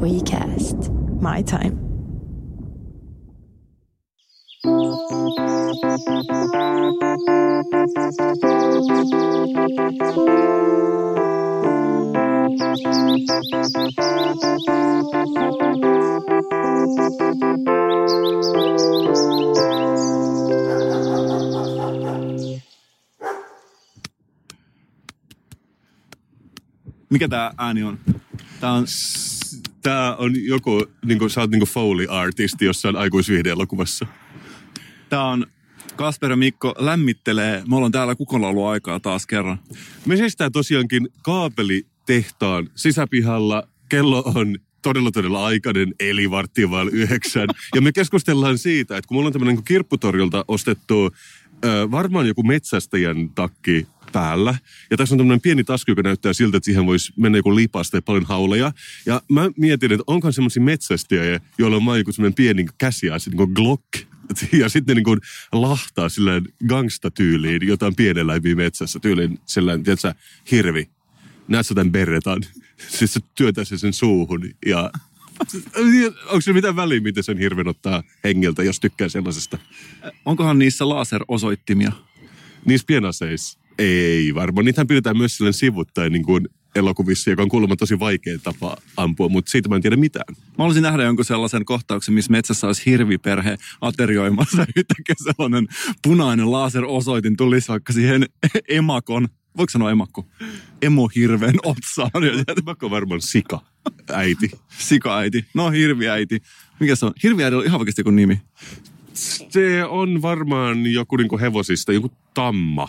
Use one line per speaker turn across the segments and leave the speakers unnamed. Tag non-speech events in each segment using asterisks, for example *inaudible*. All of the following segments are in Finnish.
WeCast. My time.
Mikä tää ääni on? Tää on...
Tää on joku, niin kuin, sä oot niin Foley-artisti jossain aikuisviihdeelokuvassa.
Tää on Kasper ja Mikko lämmittelee. Me ollaan täällä kukonlaulu aikaa taas kerran.
Me seistään tosiaankin kaapelitehtaan sisäpihalla. Kello on todella todella aikainen, eli varttia vaan yhdeksän. Ja me keskustellaan siitä, että kun mulla on tämmöinen niin kirpputorilta ostettu ö, varmaan joku metsästäjän takki päällä. Ja tässä on tämmöinen pieni tasku, joka näyttää siltä, että siihen voisi mennä joku lipasta ja paljon hauleja. Ja mä mietin, että onkohan semmoisia metsästäjiä, joilla on joku semmoinen pieni käsiase, niin kuin Glock. Ja sitten niin kuin lahtaa silleen gangsta-tyyliin jotain pieneläimiä metsässä. Tyyliin sellainen, tiedätkö, hirvi. Näet sä tämän berretan? *laughs* Siis se työntää sen, suuhun ja *laughs* Onko se mitään väliä, miten sen hirven ottaa hengiltä, jos tykkää sellaisesta?
Onkohan niissä laserosoittimia?
Niissä pienaseissa ei varmaan. Niitähän pidetään myös silleen sivuttain niin kuin elokuvissa, joka on kuulemma tosi vaikea tapa ampua, mutta siitä mä en tiedä mitään.
Mä olisin nähdä jonkun sellaisen kohtauksen, missä metsässä olisi hirviperhe aterioimassa. *laughs* Yhtäkkiä sellainen punainen laserosoitin tulisi vaikka siihen emakon, voiko sanoa emakko? Emohirven otsaan.
Emakko on varmaan sika, äiti.
Sika-äiti. No hirviäiti. Mikä se on? Hirviäiti on ihan oikeasti joku nimi.
Se on varmaan joku niin kuin hevosista, joku tamma.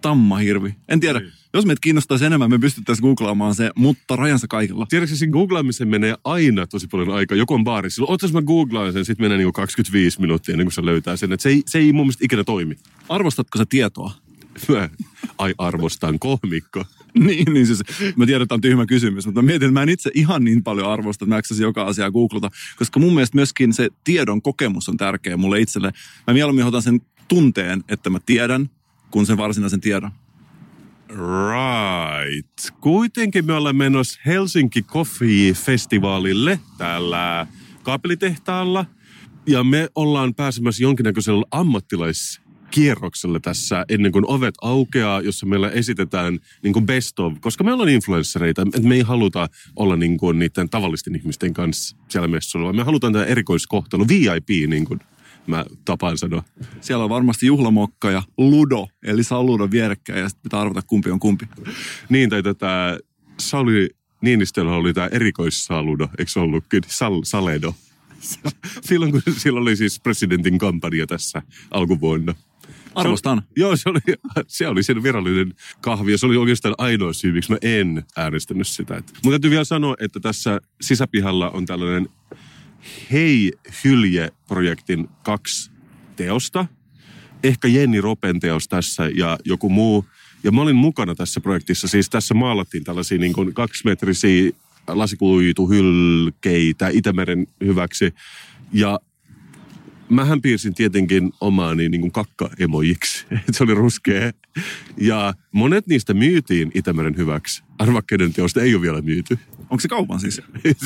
Tammahirvi. En tiedä.
Niin.
Jos meitä kiinnostaisi enemmän, me pystyttäisiin googlaamaan se, mutta rajansa kaikilla.
Tiedätkö, siinä googlaamiseen menee aina tosi paljon aikaa. Joku on baarissa. Otas mä googlaan sen, sitten menee niin 25 minuuttia ennen kuin se löytää sen. Et se, ei, se ei mun mielestä ikinä toimi.
Arvostatko sä tietoa?
Mä, ai arvostan kohmikko. *laughs*
niin, niin siis mä tiedän, että on tyhmä kysymys, mutta mä mietin, että mä en itse ihan niin paljon arvosta, että mä joka asiaa googlata, koska mun mielestä myöskin se tiedon kokemus on tärkeä mulle itselle. Mä mieluummin otan sen tunteen, että mä tiedän, kuin sen varsinaisen tiedon.
Right. Kuitenkin me ollaan menossa Helsinki Coffee Festivaalille täällä kaapelitehtaalla. Ja me ollaan pääsemässä jonkinnäköisellä ammattilaiskierrokselle tässä ennen kuin ovet aukeaa, jossa meillä esitetään niin kuin best of. Koska me ollaan influenssereita, että me ei haluta olla niin kuin niiden tavallisten ihmisten kanssa siellä messuilla, me halutaan tämä erikoiskohtelu, VIP niin kuin mä tapaan sanoa.
Siellä on varmasti juhlamokka ja ludo, eli saa ludo vierekkäin ja sitten pitää arvata kumpi on kumpi.
Niin, tai tätä Sauli Niinistöllä oli tämä erikoissaludo, eikö se ollutkin? Sal, Saledo. *laughs* Silloin kun sillä oli siis presidentin kampanja tässä alkuvuonna.
Arvostan.
Se, oli- joo, se oli, se oli sen virallinen kahvi ja se oli oikeastaan ainoa syy, miksi mä en äänestänyt sitä. Mutta täytyy vielä sanoa, että tässä sisäpihalla on tällainen Hei Hylje-projektin kaksi teosta. Ehkä Jenni Ropen teos tässä ja joku muu. Ja mä olin mukana tässä projektissa. Siis tässä maalattiin tällaisia niin kuin kaksimetrisiä lasikuituhylkeitä Itämeren hyväksi. Ja mähän piirsin tietenkin omaani niin kuin kakka-emojiksi. *laughs* Se oli ruskea. Ja monet niistä myytiin Itämeren hyväksi. Arvaa, kenen teosta ei ole vielä myyty.
Onko se kaupan siis? *laughs*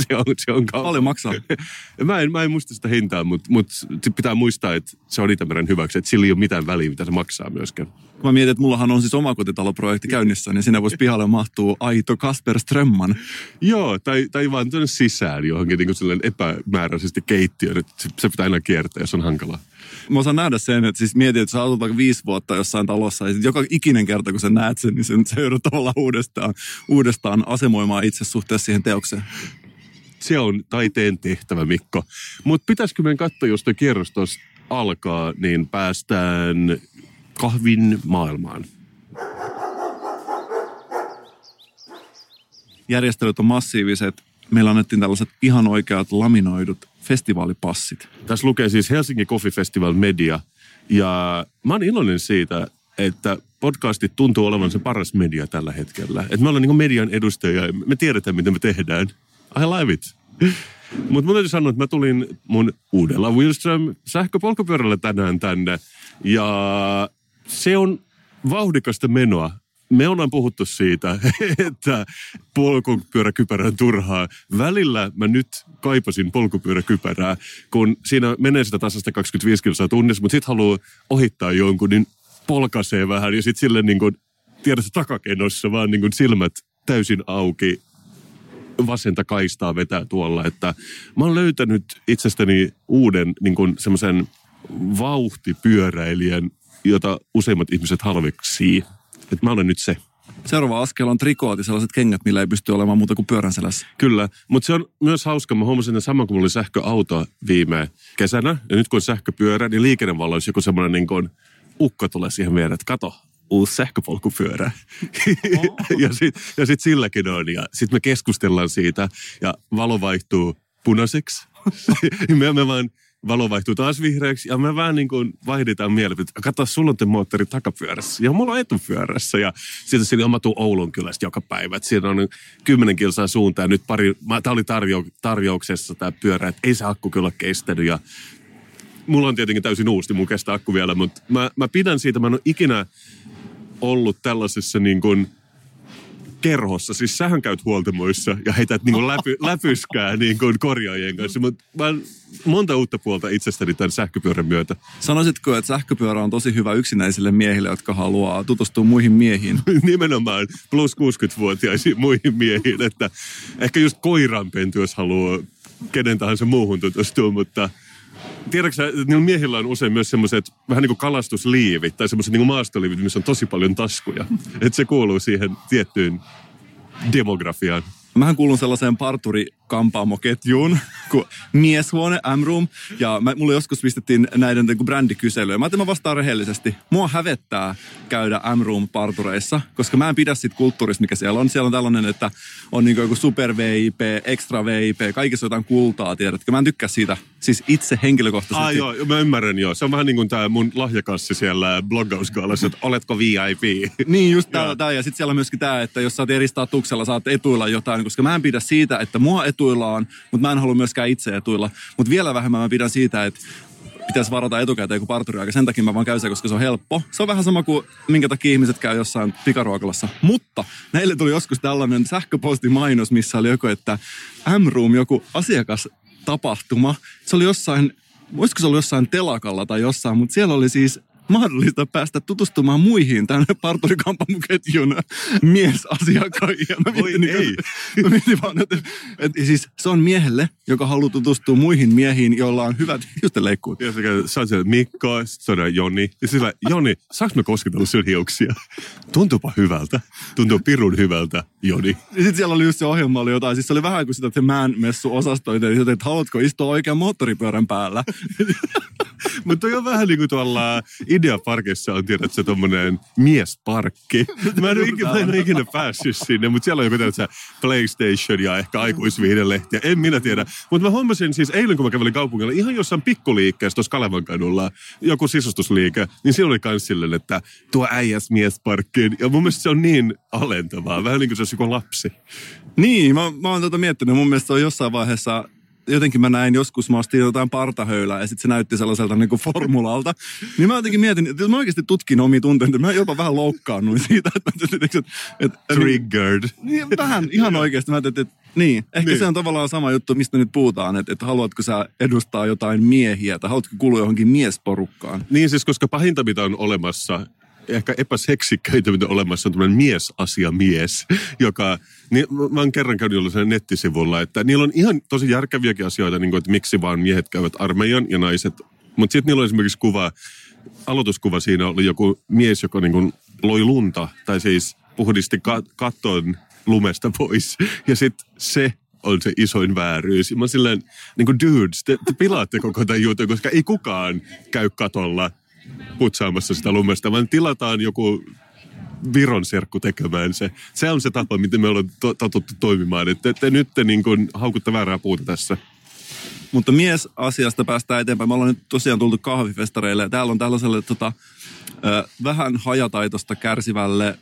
se on, se on kauan.
Paljon maksaa. *laughs*
Mä en, mä en muista sitä hintaa, mutta, mutta pitää muistaa, että se on Itämeren hyväksi. Että sillä ei ole mitään väliä, mitä se maksaa myöskään.
Kun Mä mietin, että mullahan on siis omakotitaloprojekti käynnissä, niin sinne voisi pihalle mahtua aito Kasper Strömman.
Joo, tai, tai vaan tuonne sisään johonkin niin kuin epämääräisesti keittiöön. Se, se pitää aina kiertää, jos on hankalaa.
Mä osaan nähdä sen, että siis mietin, että sä asut vaikka viisi vuotta jossain talossa, ja joka ikinen kerta, kun sä näet sen, niin sen, sä joudut tavallaan uudestaan, uudestaan asemoimaan itse suhteessa siihen teokseen.
Se on taiteen tehtävä, Mikko. Mutta pitäisikö meidän katsoa, jos tuo kierros tuossa alkaa, niin päästään kahvin maailmaan.
Järjestelyt on massiiviset. Meillä annettiin tällaiset ihan oikeat laminoidut festivaalipassit.
Tässä lukee siis Helsinki Coffee Festival Media. Ja mä oon iloinen siitä, että podcastit tuntuu olevan se paras media tällä hetkellä. Että me ollaan niin median edustajia ja me tiedetään, mitä me tehdään. I love it. Mutta mun täytyy sanoa, että mä tulin mun uudella Wilström sähköpolkupyörällä tänään tänne. Ja se on vauhdikasta menoa. Me ollaan puhuttu siitä, *laughs* että polkupyöräkypärä on turhaa. Välillä mä nyt kaipasin polkupyöräkypärää, kun siinä menee sitä tasasta 25 kilsaa tunnissa, mutta sit haluaa ohittaa jonkun, niin polkaisee vähän ja sitten sille niin kuin, tiedätkö, takakenossa vaan niin kuin silmät täysin auki vasenta kaistaa vetää tuolla. Että mä oon löytänyt itsestäni uuden niin kuin semmoisen vauhtipyöräilijän, jota useimmat ihmiset halveksii. Että mä olen nyt se.
Seuraava askel on trikooti, sellaiset kengät, millä ei pysty olemaan muuta kuin pyörän selässä.
Kyllä, mutta se on myös hauska. Mä huomasin, että sama kuin mulla oli sähköauto viime kesänä, ja nyt kun on sähköpyörä, niin liikennevaloissa joku semmoinen niin kuin ukko tulee siihen viereen, että kato, uusi sähköpolkupyörä. Oh. *laughs* ja sitten ja sit silläkin on. Ja sitten me keskustellaan siitä ja valo vaihtuu punaiseksi. *laughs* me, me vaan valo vaihtuu taas vihreäksi ja me vähän niin kuin vaihdetaan mielipiteitä. Katso, sulla on te moottori takapyörässä ja mulla on etupyörässä. Ja sitten siinä mä tuun Oulun kylästä joka päivä. Et siinä on kymmenen kilsaa suuntaan. Nyt pari, tämä oli tarjo, tarjouksessa tämä pyörä, että ei se akku kyllä kestänyt. Ja mulla on tietenkin täysin uusi, mun kestää akku vielä, mutta mä, mä pidän siitä, mä en ole ikinä ollut tällaisessa niin kuin kerhossa. Siis sähän käyt huoltamoissa ja heität niin kuin läpy, *laughs* läpyskää niin kuin korjaajien kanssa. Mutta mä monta uutta puolta itsestäni tämän sähköpyörän myötä.
Sanoisitko, että sähköpyörä on tosi hyvä yksinäisille miehille, jotka haluaa tutustua muihin miehiin? *laughs*
Nimenomaan plus 60-vuotiaisiin muihin miehiin. Että ehkä just koiranpenty, jos haluaa kenen tahansa muuhun tutustua, mutta – tiedätkö niillä miehillä on usein myös semmoiset vähän niin kuin kalastusliivit tai semmoiset niin maastoliivit, missä on tosi paljon taskuja. Että se kuuluu siihen tiettyyn demografiaan.
Mähän kuulun sellaiseen parturi kampaamoketjuun *laughs* kuin mieshuone, M-room. Ja mä, mulle joskus pistettiin näiden niin brändikyselyjä. Mä ajattelin, mä vastaan rehellisesti. Mua hävettää käydä M-room partureissa, koska mä en pidä siitä kulttuurista, mikä siellä on. Siellä on tällainen, että on niin joku super VIP, extra VIP, kaikissa jotain kultaa, tiedätkö. Mä en tykkää siitä siis itse henkilökohtaisesti.
Ah, joo, mä ymmärrän joo. Se on vähän niin kuin tämä mun lahjakassi siellä bloggauskaalassa, että oletko VIP?
niin, just tää, tää. Ja sitten siellä on myöskin tämä, että jos sä oot eri statuksella, saat etuilla jotain, koska mä en pidä siitä, että mua etu etuillaan, mutta mä en halua myöskään itse etuilla. Mutta vielä vähemmän mä pidän siitä, että pitäisi varata etukäteen kuin parturiaika. Sen takia mä vaan käyn se, koska se on helppo. Se on vähän sama kuin minkä takia ihmiset käy jossain pikaruokalassa. Mutta näille tuli joskus tällainen sähköpostimainos, missä oli joku, että M-Room, joku asiakastapahtuma. Se oli jossain, voisiko se ollut jossain telakalla tai jossain, mutta siellä oli siis mahdollista päästä tutustumaan muihin tämän parturikampamuketjun miesasiakkaisiin. Mä
Voi niin, ei.
Mä mietin vaan, että, että, siis se on miehelle, joka haluaa tutustua muihin miehiin, joilla on hyvät hiustenleikkuut.
Ja oot siellä Mikko, sitten on Joni. Ja sillä, Joni, saanko me kosketella sun hiuksia? Tuntuupa hyvältä. Tuntuu pirun hyvältä, Joni.
Ja sitten siellä oli just se ohjelma oli jotain. Siis se oli vähän kuin sitä, että se man messu osastoita. Että haluatko istua oikean moottoripyörän päällä? *laughs*
Mutta on vähän niin kuin tuolla Ideaparkissa on, tiedät se tommonen miesparkki. Mä en, ikinä, mä en ikinä päässyt sinne, mutta siellä on joku tällaista PlayStation ja ehkä aikuisviihdelehtiä. En minä tiedä. Mutta mä huomasin siis eilen, kun mä kävelin kaupungilla, ihan jossain pikkuliikkeessä tuossa Kalevan kadulla, joku sisustusliike, niin siellä oli kans silleen, että tuo äijäs miesparkkiin. Ja mun mielestä se on niin alentavaa, vähän niin kuin se olisi joku lapsi.
Niin, mä, mä oon tota miettinyt. Mun mielestä se on jossain vaiheessa jotenkin mä näin joskus, mä ostin jotain partahöylää ja sitten se näytti sellaiselta niin kuin formulalta. Niin mä jotenkin mietin, että mä oikeasti tutkin omia tunteita, mä jopa vähän loukkaannuin siitä, että, että, että, että
Triggered.
Niin, vähän, ihan oikeasti. Mä että, että, niin, ehkä niin. se on tavallaan sama juttu, mistä nyt puhutaan, että, että haluatko sä edustaa jotain miehiä tai haluatko kuulua johonkin miesporukkaan.
Niin siis, koska pahinta mitä on olemassa, ehkä epäseksikkäitä, mitä olemassa on tämmöinen miesasiamies, joka, niin mä oon kerran käynyt jollain nettisivulla, että niillä on ihan tosi järkeviäkin asioita, niin kuin, että miksi vaan miehet käyvät armeijan ja naiset, mutta sitten niillä on esimerkiksi kuva, aloituskuva siinä oli joku mies, joka niin kuin loi lunta, tai siis puhdisti kat- katton lumesta pois, ja sitten se on se isoin vääryys. Mä silleen, niin kuin dudes, te, te pilaatte koko tämän jutun, koska ei kukaan käy katolla putsaamassa sitä lumesta, vaan tilataan joku Viron serkku tekemään se. Se on se tapa, miten me ollaan to- totuttu toimimaan. Että te, te nyt te niin kuin haukutte väärää puuta tässä.
Mutta mies asiasta päästään eteenpäin. Me ollaan nyt tosiaan tultu kahvifestareille täällä on tällaiselle tota, vähän hajataitosta kärsivälle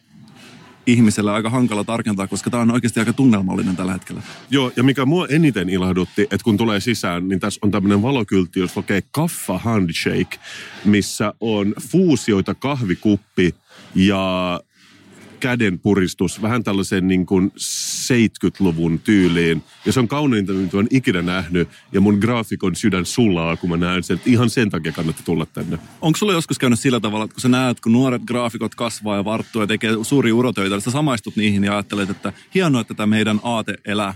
ihmiselle aika hankala tarkentaa, koska tämä on oikeasti aika tunnelmallinen tällä hetkellä.
Joo, ja mikä mua eniten ilahdutti, että kun tulee sisään, niin tässä on tämmöinen valokyltti, jos lukee Kaffa Handshake, missä on fuusioita kahvikuppi ja käden puristus, vähän tällaiseen niin kuin 70-luvun tyyliin. Ja se on kauniinta, mitä olen ikinä nähnyt. Ja mun graafikon sydän sulaa, kun mä näen sen. Ihan sen takia kannattaa tulla tänne.
Onko sulla joskus käynyt sillä tavalla, että kun sä näet, kun nuoret graafikot kasvaa ja varttuu ja tekee suuria urotöitä, niin sä samaistut niihin ja ajattelet, että hienoa, että tämä meidän aate elää.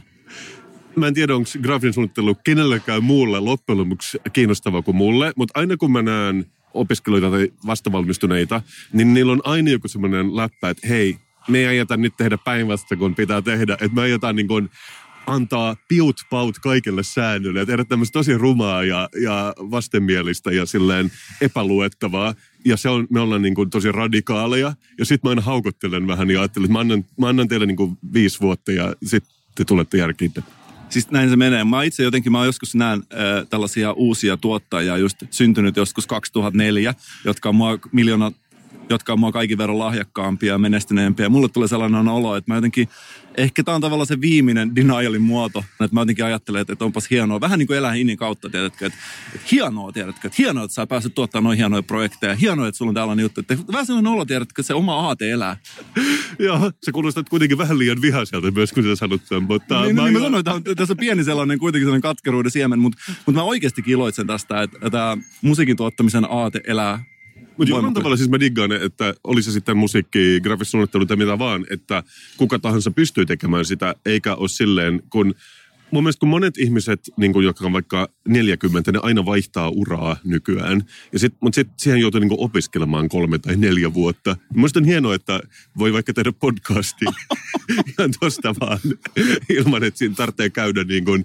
Mä en tiedä, onko graafinen suunnittelu kenellekään muulle loppujen lopuksi kiinnostavaa kuin mulle, mutta aina kun mä näen opiskelijoita tai vastavalmistuneita, niin niillä on aina joku semmoinen läppä, että hei, me ei ajeta nyt tehdä päinvastoin, kun pitää tehdä. Että me ajetaan niin kuin antaa piut paut kaikille säännöille ja tehdä tämmöistä tosi rumaa ja, ja vastenmielistä ja silleen epäluettavaa. Ja se on, me ollaan niin kuin tosi radikaaleja. Ja sitten mä aina haukottelen vähän ja ajattelen, että mä annan, mä annan teille niin kuin viisi vuotta ja sitten te tulette järkiin.
Siis näin se menee. Mä itse jotenkin, mä joskus näen äh, tällaisia uusia tuottajia, just syntynyt joskus 2004, jotka on mua miljoona jotka on mua kaikin verran lahjakkaampia ja menestyneempiä. Mulle tulee sellainen olo, että mä jotenkin, ehkä tämä on tavallaan se viimeinen denialin muoto, että mä jotenkin ajattelen, että, että onpas hienoa, vähän niin kuin elää inin kautta, tiedätkö, että, että hienoa, tiedätkö, että hienoa, että sä pääset tuottamaan noin hienoja projekteja, hienoa, että sulla on tällainen juttu, että vähän sellainen olo, tiedätkö, että se oma aate elää. *laughs*
Joo, se kuulostaa kuitenkin vähän liian vihaiselta myös, kun sä sanot sen, mutta...
Niin, no, niin mä sanoin, että tässä on pieni sellainen kuitenkin sellainen katkeruuden siemen, mutta, mutta mä oikeasti iloitsen tästä, että tämä musiikin tuottamisen aate elää
mutta jollain tavalla siis mä diggaan, että oli se sitten musiikki, grafisuunnittelu tai mitä vaan, että kuka tahansa pystyy tekemään sitä, eikä ole silleen, kun mun mielestä kun monet ihmiset, niin kuin, jotka on vaikka 40, ne aina vaihtaa uraa nykyään. Ja sit, mutta sitten siihen joutuu niin opiskelemaan kolme tai neljä vuotta. Mielestäni on hienoa, että voi vaikka tehdä podcasti *laughs* ihan tosta vaan ilman, että siinä tarvitsee käydä niin kuin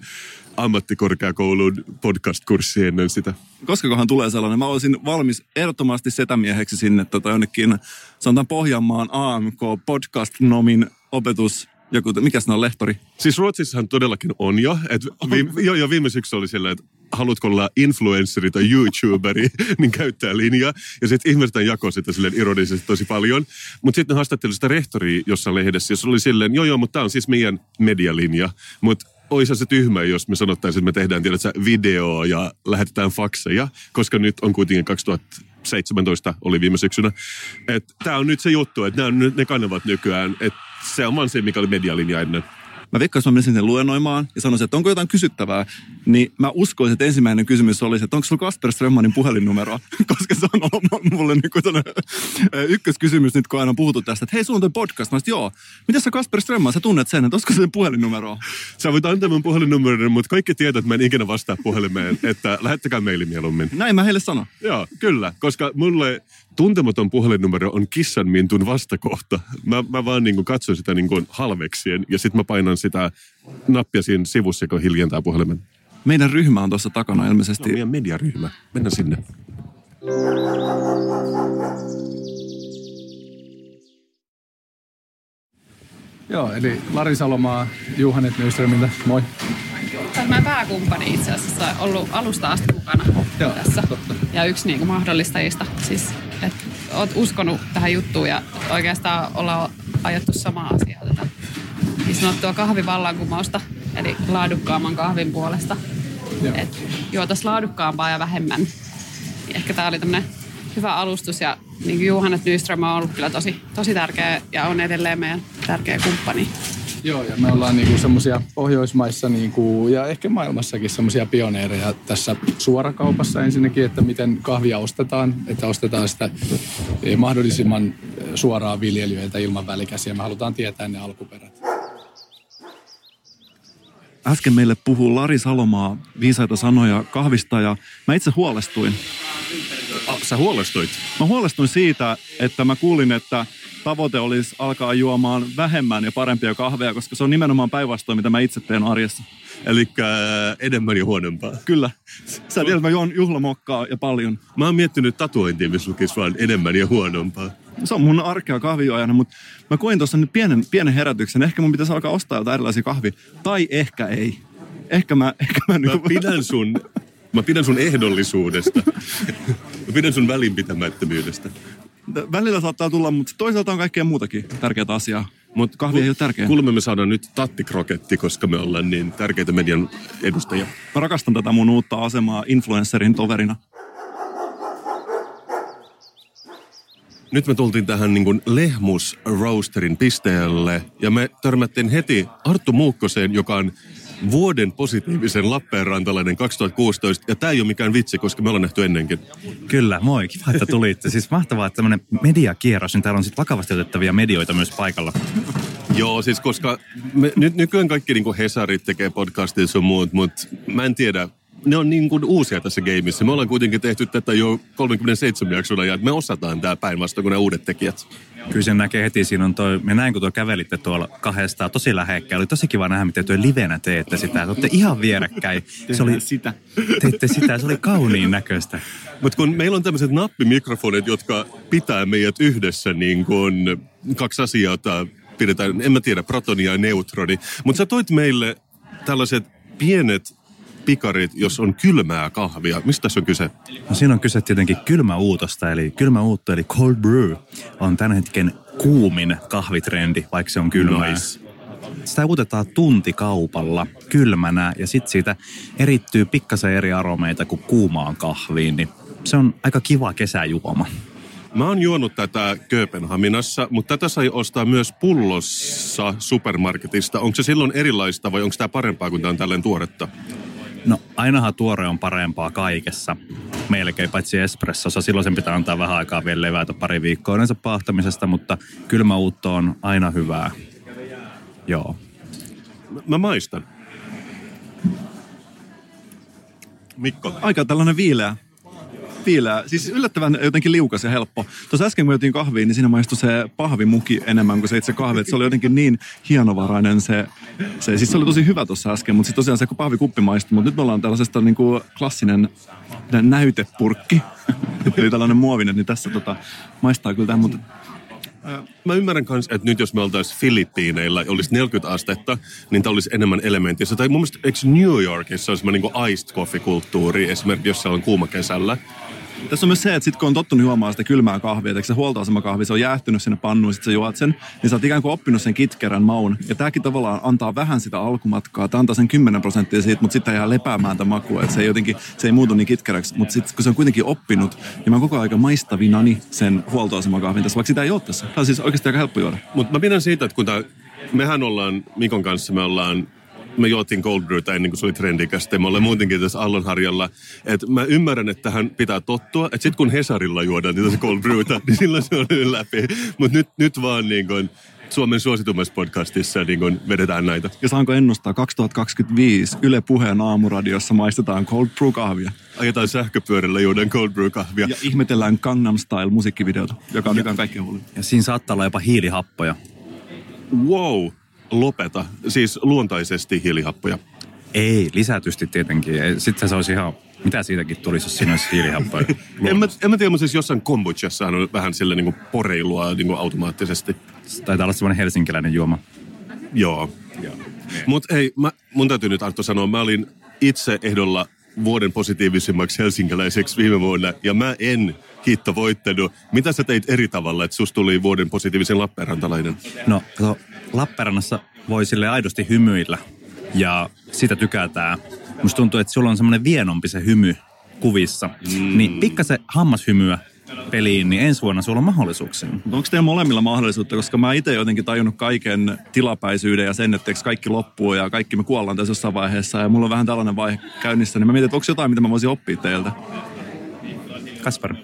ammattikorkeakoulun podcast-kurssi ennen sitä.
Koska kohan tulee sellainen, mä olisin valmis ehdottomasti setämieheksi sinne tota jonnekin, sanotaan Pohjanmaan AMK podcast-nomin opetus joku, mikä se on, lehtori?
Siis Ruotsissahan todellakin on jo. Et vi, jo, jo viime syksy oli silleen, että haluatko olla influenceri tai youtuberi, *laughs* niin käyttää linja. Ja sitten ihmiset jakoi sitä silleen ironisesti tosi paljon. Mutta sitten ne haastatteli sitä rehtoria jossain lehdessä, jossa oli silleen, joo joo, mutta tämä on siis meidän medialinja. Mutta olisi se tyhmä, jos me sanottaisiin, että me tehdään tiedätkö, videoa ja lähetetään fakseja, koska nyt on kuitenkin 2017 oli viime syksynä. Tämä on nyt se juttu, että nämä ne kanavat nykyään, että se on vaan se, mikä oli medialinja ennen
mä veikkaan, jos mä menisin sinne luennoimaan ja sanoisin, että onko jotain kysyttävää, niin mä uskoisin, että ensimmäinen kysymys olisi, että onko sulla Kasper Strömmanin puhelinnumero? *laughs* Koska se on ollut mulle niin kuin ykköskysymys nyt, kun aina on puhuttu tästä, että hei, sulla on podcast. Mä olisin, joo, mitä sä Kasper Strömman, sä tunnet sen, että olisiko se puhelinnumero?
Sä voit antaa mun puhelinnumeron, mutta kaikki tietää, että mä en ikinä vastaa puhelimeen, että lähettäkää meili mieluummin.
Näin mä heille sanon.
Joo, kyllä, koska mulle tuntematon puhelinnumero on kissanmintun vastakohta. Mä, mä vaan niin kuin katson sitä niin kuin halveksien ja sitten mä painan sitä nappia siinä sivussa, joka hiljentää puhelimen.
Meidän ryhmä on tuossa takana ilmeisesti.
No, meidän mediaryhmä. Mennään sinne.
Joo, eli Lari Salomaa, Juhanet Nyströmiltä, moi.
Tämä pääkumppani itse asiassa ollut alusta asti mukana Joo, tässä. Totta. Ja yksi niin kuin mahdollistajista. Siis, että oot uskonut tähän juttuun ja oikeastaan ollaan ajettu samaa asiaa tätä niin sanottua kahvivallankumousta, eli laadukkaamman kahvin puolesta. Että juotaisiin laadukkaampaa ja vähemmän. Ehkä tämä oli tämmöinen hyvä alustus ja niin kuin Juhanet Nyström on ollut kyllä tosi, tosi tärkeä ja on edelleen meidän tärkeä kumppani.
Joo, ja me ollaan niinku semmoisia Pohjoismaissa niinku, ja ehkä maailmassakin semmoisia pioneereja tässä suorakaupassa ensinnäkin, että miten kahvia ostetaan, että ostetaan sitä eh, mahdollisimman eh, suoraa viljelijöiltä ilman välikäsiä. Me halutaan tietää ne alkuperät.
Äsken meille puhuu Lari Salomaa viisaita sanoja kahvista ja mä itse huolestuin.
Sä huolestuit?
Mä huolestuin siitä, että mä kuulin, että tavoite olisi alkaa juomaan vähemmän ja parempia kahveja, koska se on nimenomaan päinvastoin, mitä mä itse teen arjessa.
Eli äh, enemmän ja huonompaa.
Kyllä. Sä tiedät, mä juon juhlamokkaa ja paljon.
Mä oon miettinyt tatuointia, missä lukisi vaan enemmän ja huonompaa.
Se on mun arkea kahvijuojana, mutta mä koin tuossa nyt pienen, pienen herätyksen. Ehkä mun pitäisi alkaa ostaa jotain erilaisia kahvia. Tai ehkä ei. Ehkä mä... *laughs* Ehkä mä,
mä niin... pidän sun Mä pidän sun ehdollisuudesta. *laughs* Pidän sun välinpitämättömyydestä.
Välillä saattaa tulla, mutta toisaalta on kaikkea muutakin tärkeää asiaa. Mutta kahvi ei ole tärkeä.
Kuulemme me saadaan nyt tattikroketti, koska me ollaan niin tärkeitä median edustajia.
Mä rakastan tätä mun uutta asemaa influencerin toverina.
nyt me tultiin tähän niin kuin Lehmus Roasterin pisteelle ja me törmättiin heti Arttu Muukkoseen, joka on vuoden positiivisen Lappeenrantalainen 2016. Ja tämä ei ole mikään vitsi, koska me ollaan nähty ennenkin.
Kyllä, moi. Kiva, että tulitte. Siis mahtavaa, että tämmöinen mediakierros, niin täällä on sitten vakavasti otettavia medioita myös paikalla.
Joo, siis koska me, nyt nykyään kaikki niin Hesarit tekee podcastia sun muut, mutta mä en tiedä, ne on niin kuin uusia tässä gameissa. Me ollaan kuitenkin tehty tätä jo 37 jaksolla ja me osataan tää päinvastoin kuin ne uudet tekijät.
Kyllä sen näkee heti, siinä on toi, me näin kun tuo kävelitte tuolla kahdestaan tosi lähekkäin. Oli tosi kiva nähdä, miten tuo livenä teette sitä. Te olette ihan vierekkäin. Se oli,
sitä.
teitte sitä, se oli kauniin näköistä.
Mutta kun meillä on tämmöiset nappimikrofonit, jotka pitää meidät yhdessä niin kuin kaksi asiaa, jota pidetään, en mä tiedä, protoni ja neutroni. Mutta sä toit meille tällaiset pienet pikarit, jos on kylmää kahvia. Mistä tässä on kyse?
No siinä on kyse tietenkin kylmäuutosta, eli kylmäuutto, eli cold brew, on tämän hetken kuumin kahvitrendi, vaikka se on kylmää.
Nice.
Sitä uutetaan tuntikaupalla kylmänä ja sitten siitä erittyy pikkasen eri aromeita kuin kuumaan kahviin, niin se on aika kiva kesäjuoma.
Mä oon juonut tätä Kööpenhaminassa, mutta tätä sai ostaa myös pullossa supermarketista. Onko se silloin erilaista vai onko tämä parempaa, kun tämä on tälleen tuoretta?
No ainahan tuore on parempaa kaikessa. Melkein paitsi espressossa. Silloin sen pitää antaa vähän aikaa vielä levätä pari viikkoa yleensä pahtamisesta, mutta kylmäuutto on aina hyvää. Joo.
Mä- Mä maistan. Mikko.
Aika tällainen viileä. Viileä. Siis yllättävän jotenkin liukas ja helppo. Tuossa äsken kun jotin kahviin, niin siinä maistui se pahvimuki enemmän kuin se itse kahvi. Se oli jotenkin niin hienovarainen se, se siis se oli tosi hyvä tuossa äsken, mutta sitten tosiaan se pahvikuppi maistui. Mutta nyt me ollaan tällaisesta niin kuin klassinen näytepurkki. *laughs* Eli tällainen muovinen, niin tässä tota, maistaa kyllä tämä, mutta
Mä ymmärrän myös, että nyt jos me oltaisiin Filippiineillä ja olisi 40 astetta, niin tämä olisi enemmän elementissä. Tai mun mielestä, eikö New Yorkissa on semmoinen niin iced coffee-kulttuuri, esimerkiksi jos siellä on kuuma kesällä?
Tässä on myös se, että sit kun on tottunut juomaan sitä kylmää kahvia, että se huoltoasemakahvi, se on jäähtynyt sinne pannuun, sit sä juot sen, niin sä oot ikään kuin oppinut sen kitkerän maun. Ja tääkin tavallaan antaa vähän sitä alkumatkaa. Tää antaa sen 10 prosenttia siitä, mutta sitten jää lepäämään tämä maku. Että se ei jotenkin, se ei muutu niin kitkeräksi. Mutta sitten kun se on kuitenkin oppinut, niin mä oon koko aika maistavinani sen huoltoasemakahvin tässä, vaikka sitä ei ole tässä. Tämä on siis oikeasti aika helppo juoda.
Mutta mä pidän siitä, että kun tää, mehän ollaan Mikon kanssa, me ollaan me juotiin cold brewta ennen kuin se oli trendikästä. Me ollaan muutenkin tässä Allonharjalla. Et mä ymmärrän, että tähän pitää tottua. Että sit kun Hesarilla juodaan niitä cold brewta, niin silloin se on läpi. Mutta nyt, nyt vaan niin kuin Suomen suositummassa podcastissa niin kuin vedetään näitä.
Ja saanko ennustaa, 2025 Yle Puheen aamuradiossa maistetaan cold brew kahvia.
Ajetaan sähköpyörällä juodaan cold brew kahvia.
Ja ihmetellään Gangnam Style musiikkivideota, joka on nykyään kaikkein huolin.
Ja siinä saattaa olla jopa hiilihappoja.
Wow, lopeta. Siis luontaisesti hiilihappoja.
Ei, lisätysti tietenkin. Sitten se olisi ihan, mitä siitäkin tulisi, jos siinä olisi hiilihappoja. *laughs*
En mä, en mä tiedä, mutta siis jossain kombuchassa on vähän sille niin poreilua niin automaattisesti.
Taitaa olla semmoinen helsinkiläinen juoma.
Joo. Mutta hei, mä, mun täytyy nyt Arto sanoa, mä olin itse ehdolla vuoden positiivisimmaksi helsinkiläiseksi viime vuonna, ja mä en hitto voittanut. Mitä sä teit eri tavalla, että susta tuli vuoden positiivisen Lappeenrantalainen?
No, kato, Lappeenrannassa voi sille aidosti hymyillä ja sitä tykätään. Musta tuntuu, että sulla on semmoinen vienompi se hymy kuvissa. Mm. Niin pikkasen hammashymyä peliin, niin ensi vuonna sulla on mahdollisuuksia.
Mutta onko teillä molemmilla mahdollisuutta, koska mä itse jotenkin tajunnut kaiken tilapäisyyden ja sen, että kaikki loppuu ja kaikki me kuollaan tässä jossain vaiheessa ja mulla on vähän tällainen vaihe käynnissä, niin mä mietin, että onko jotain, mitä mä voisin oppia teiltä.
Kasper.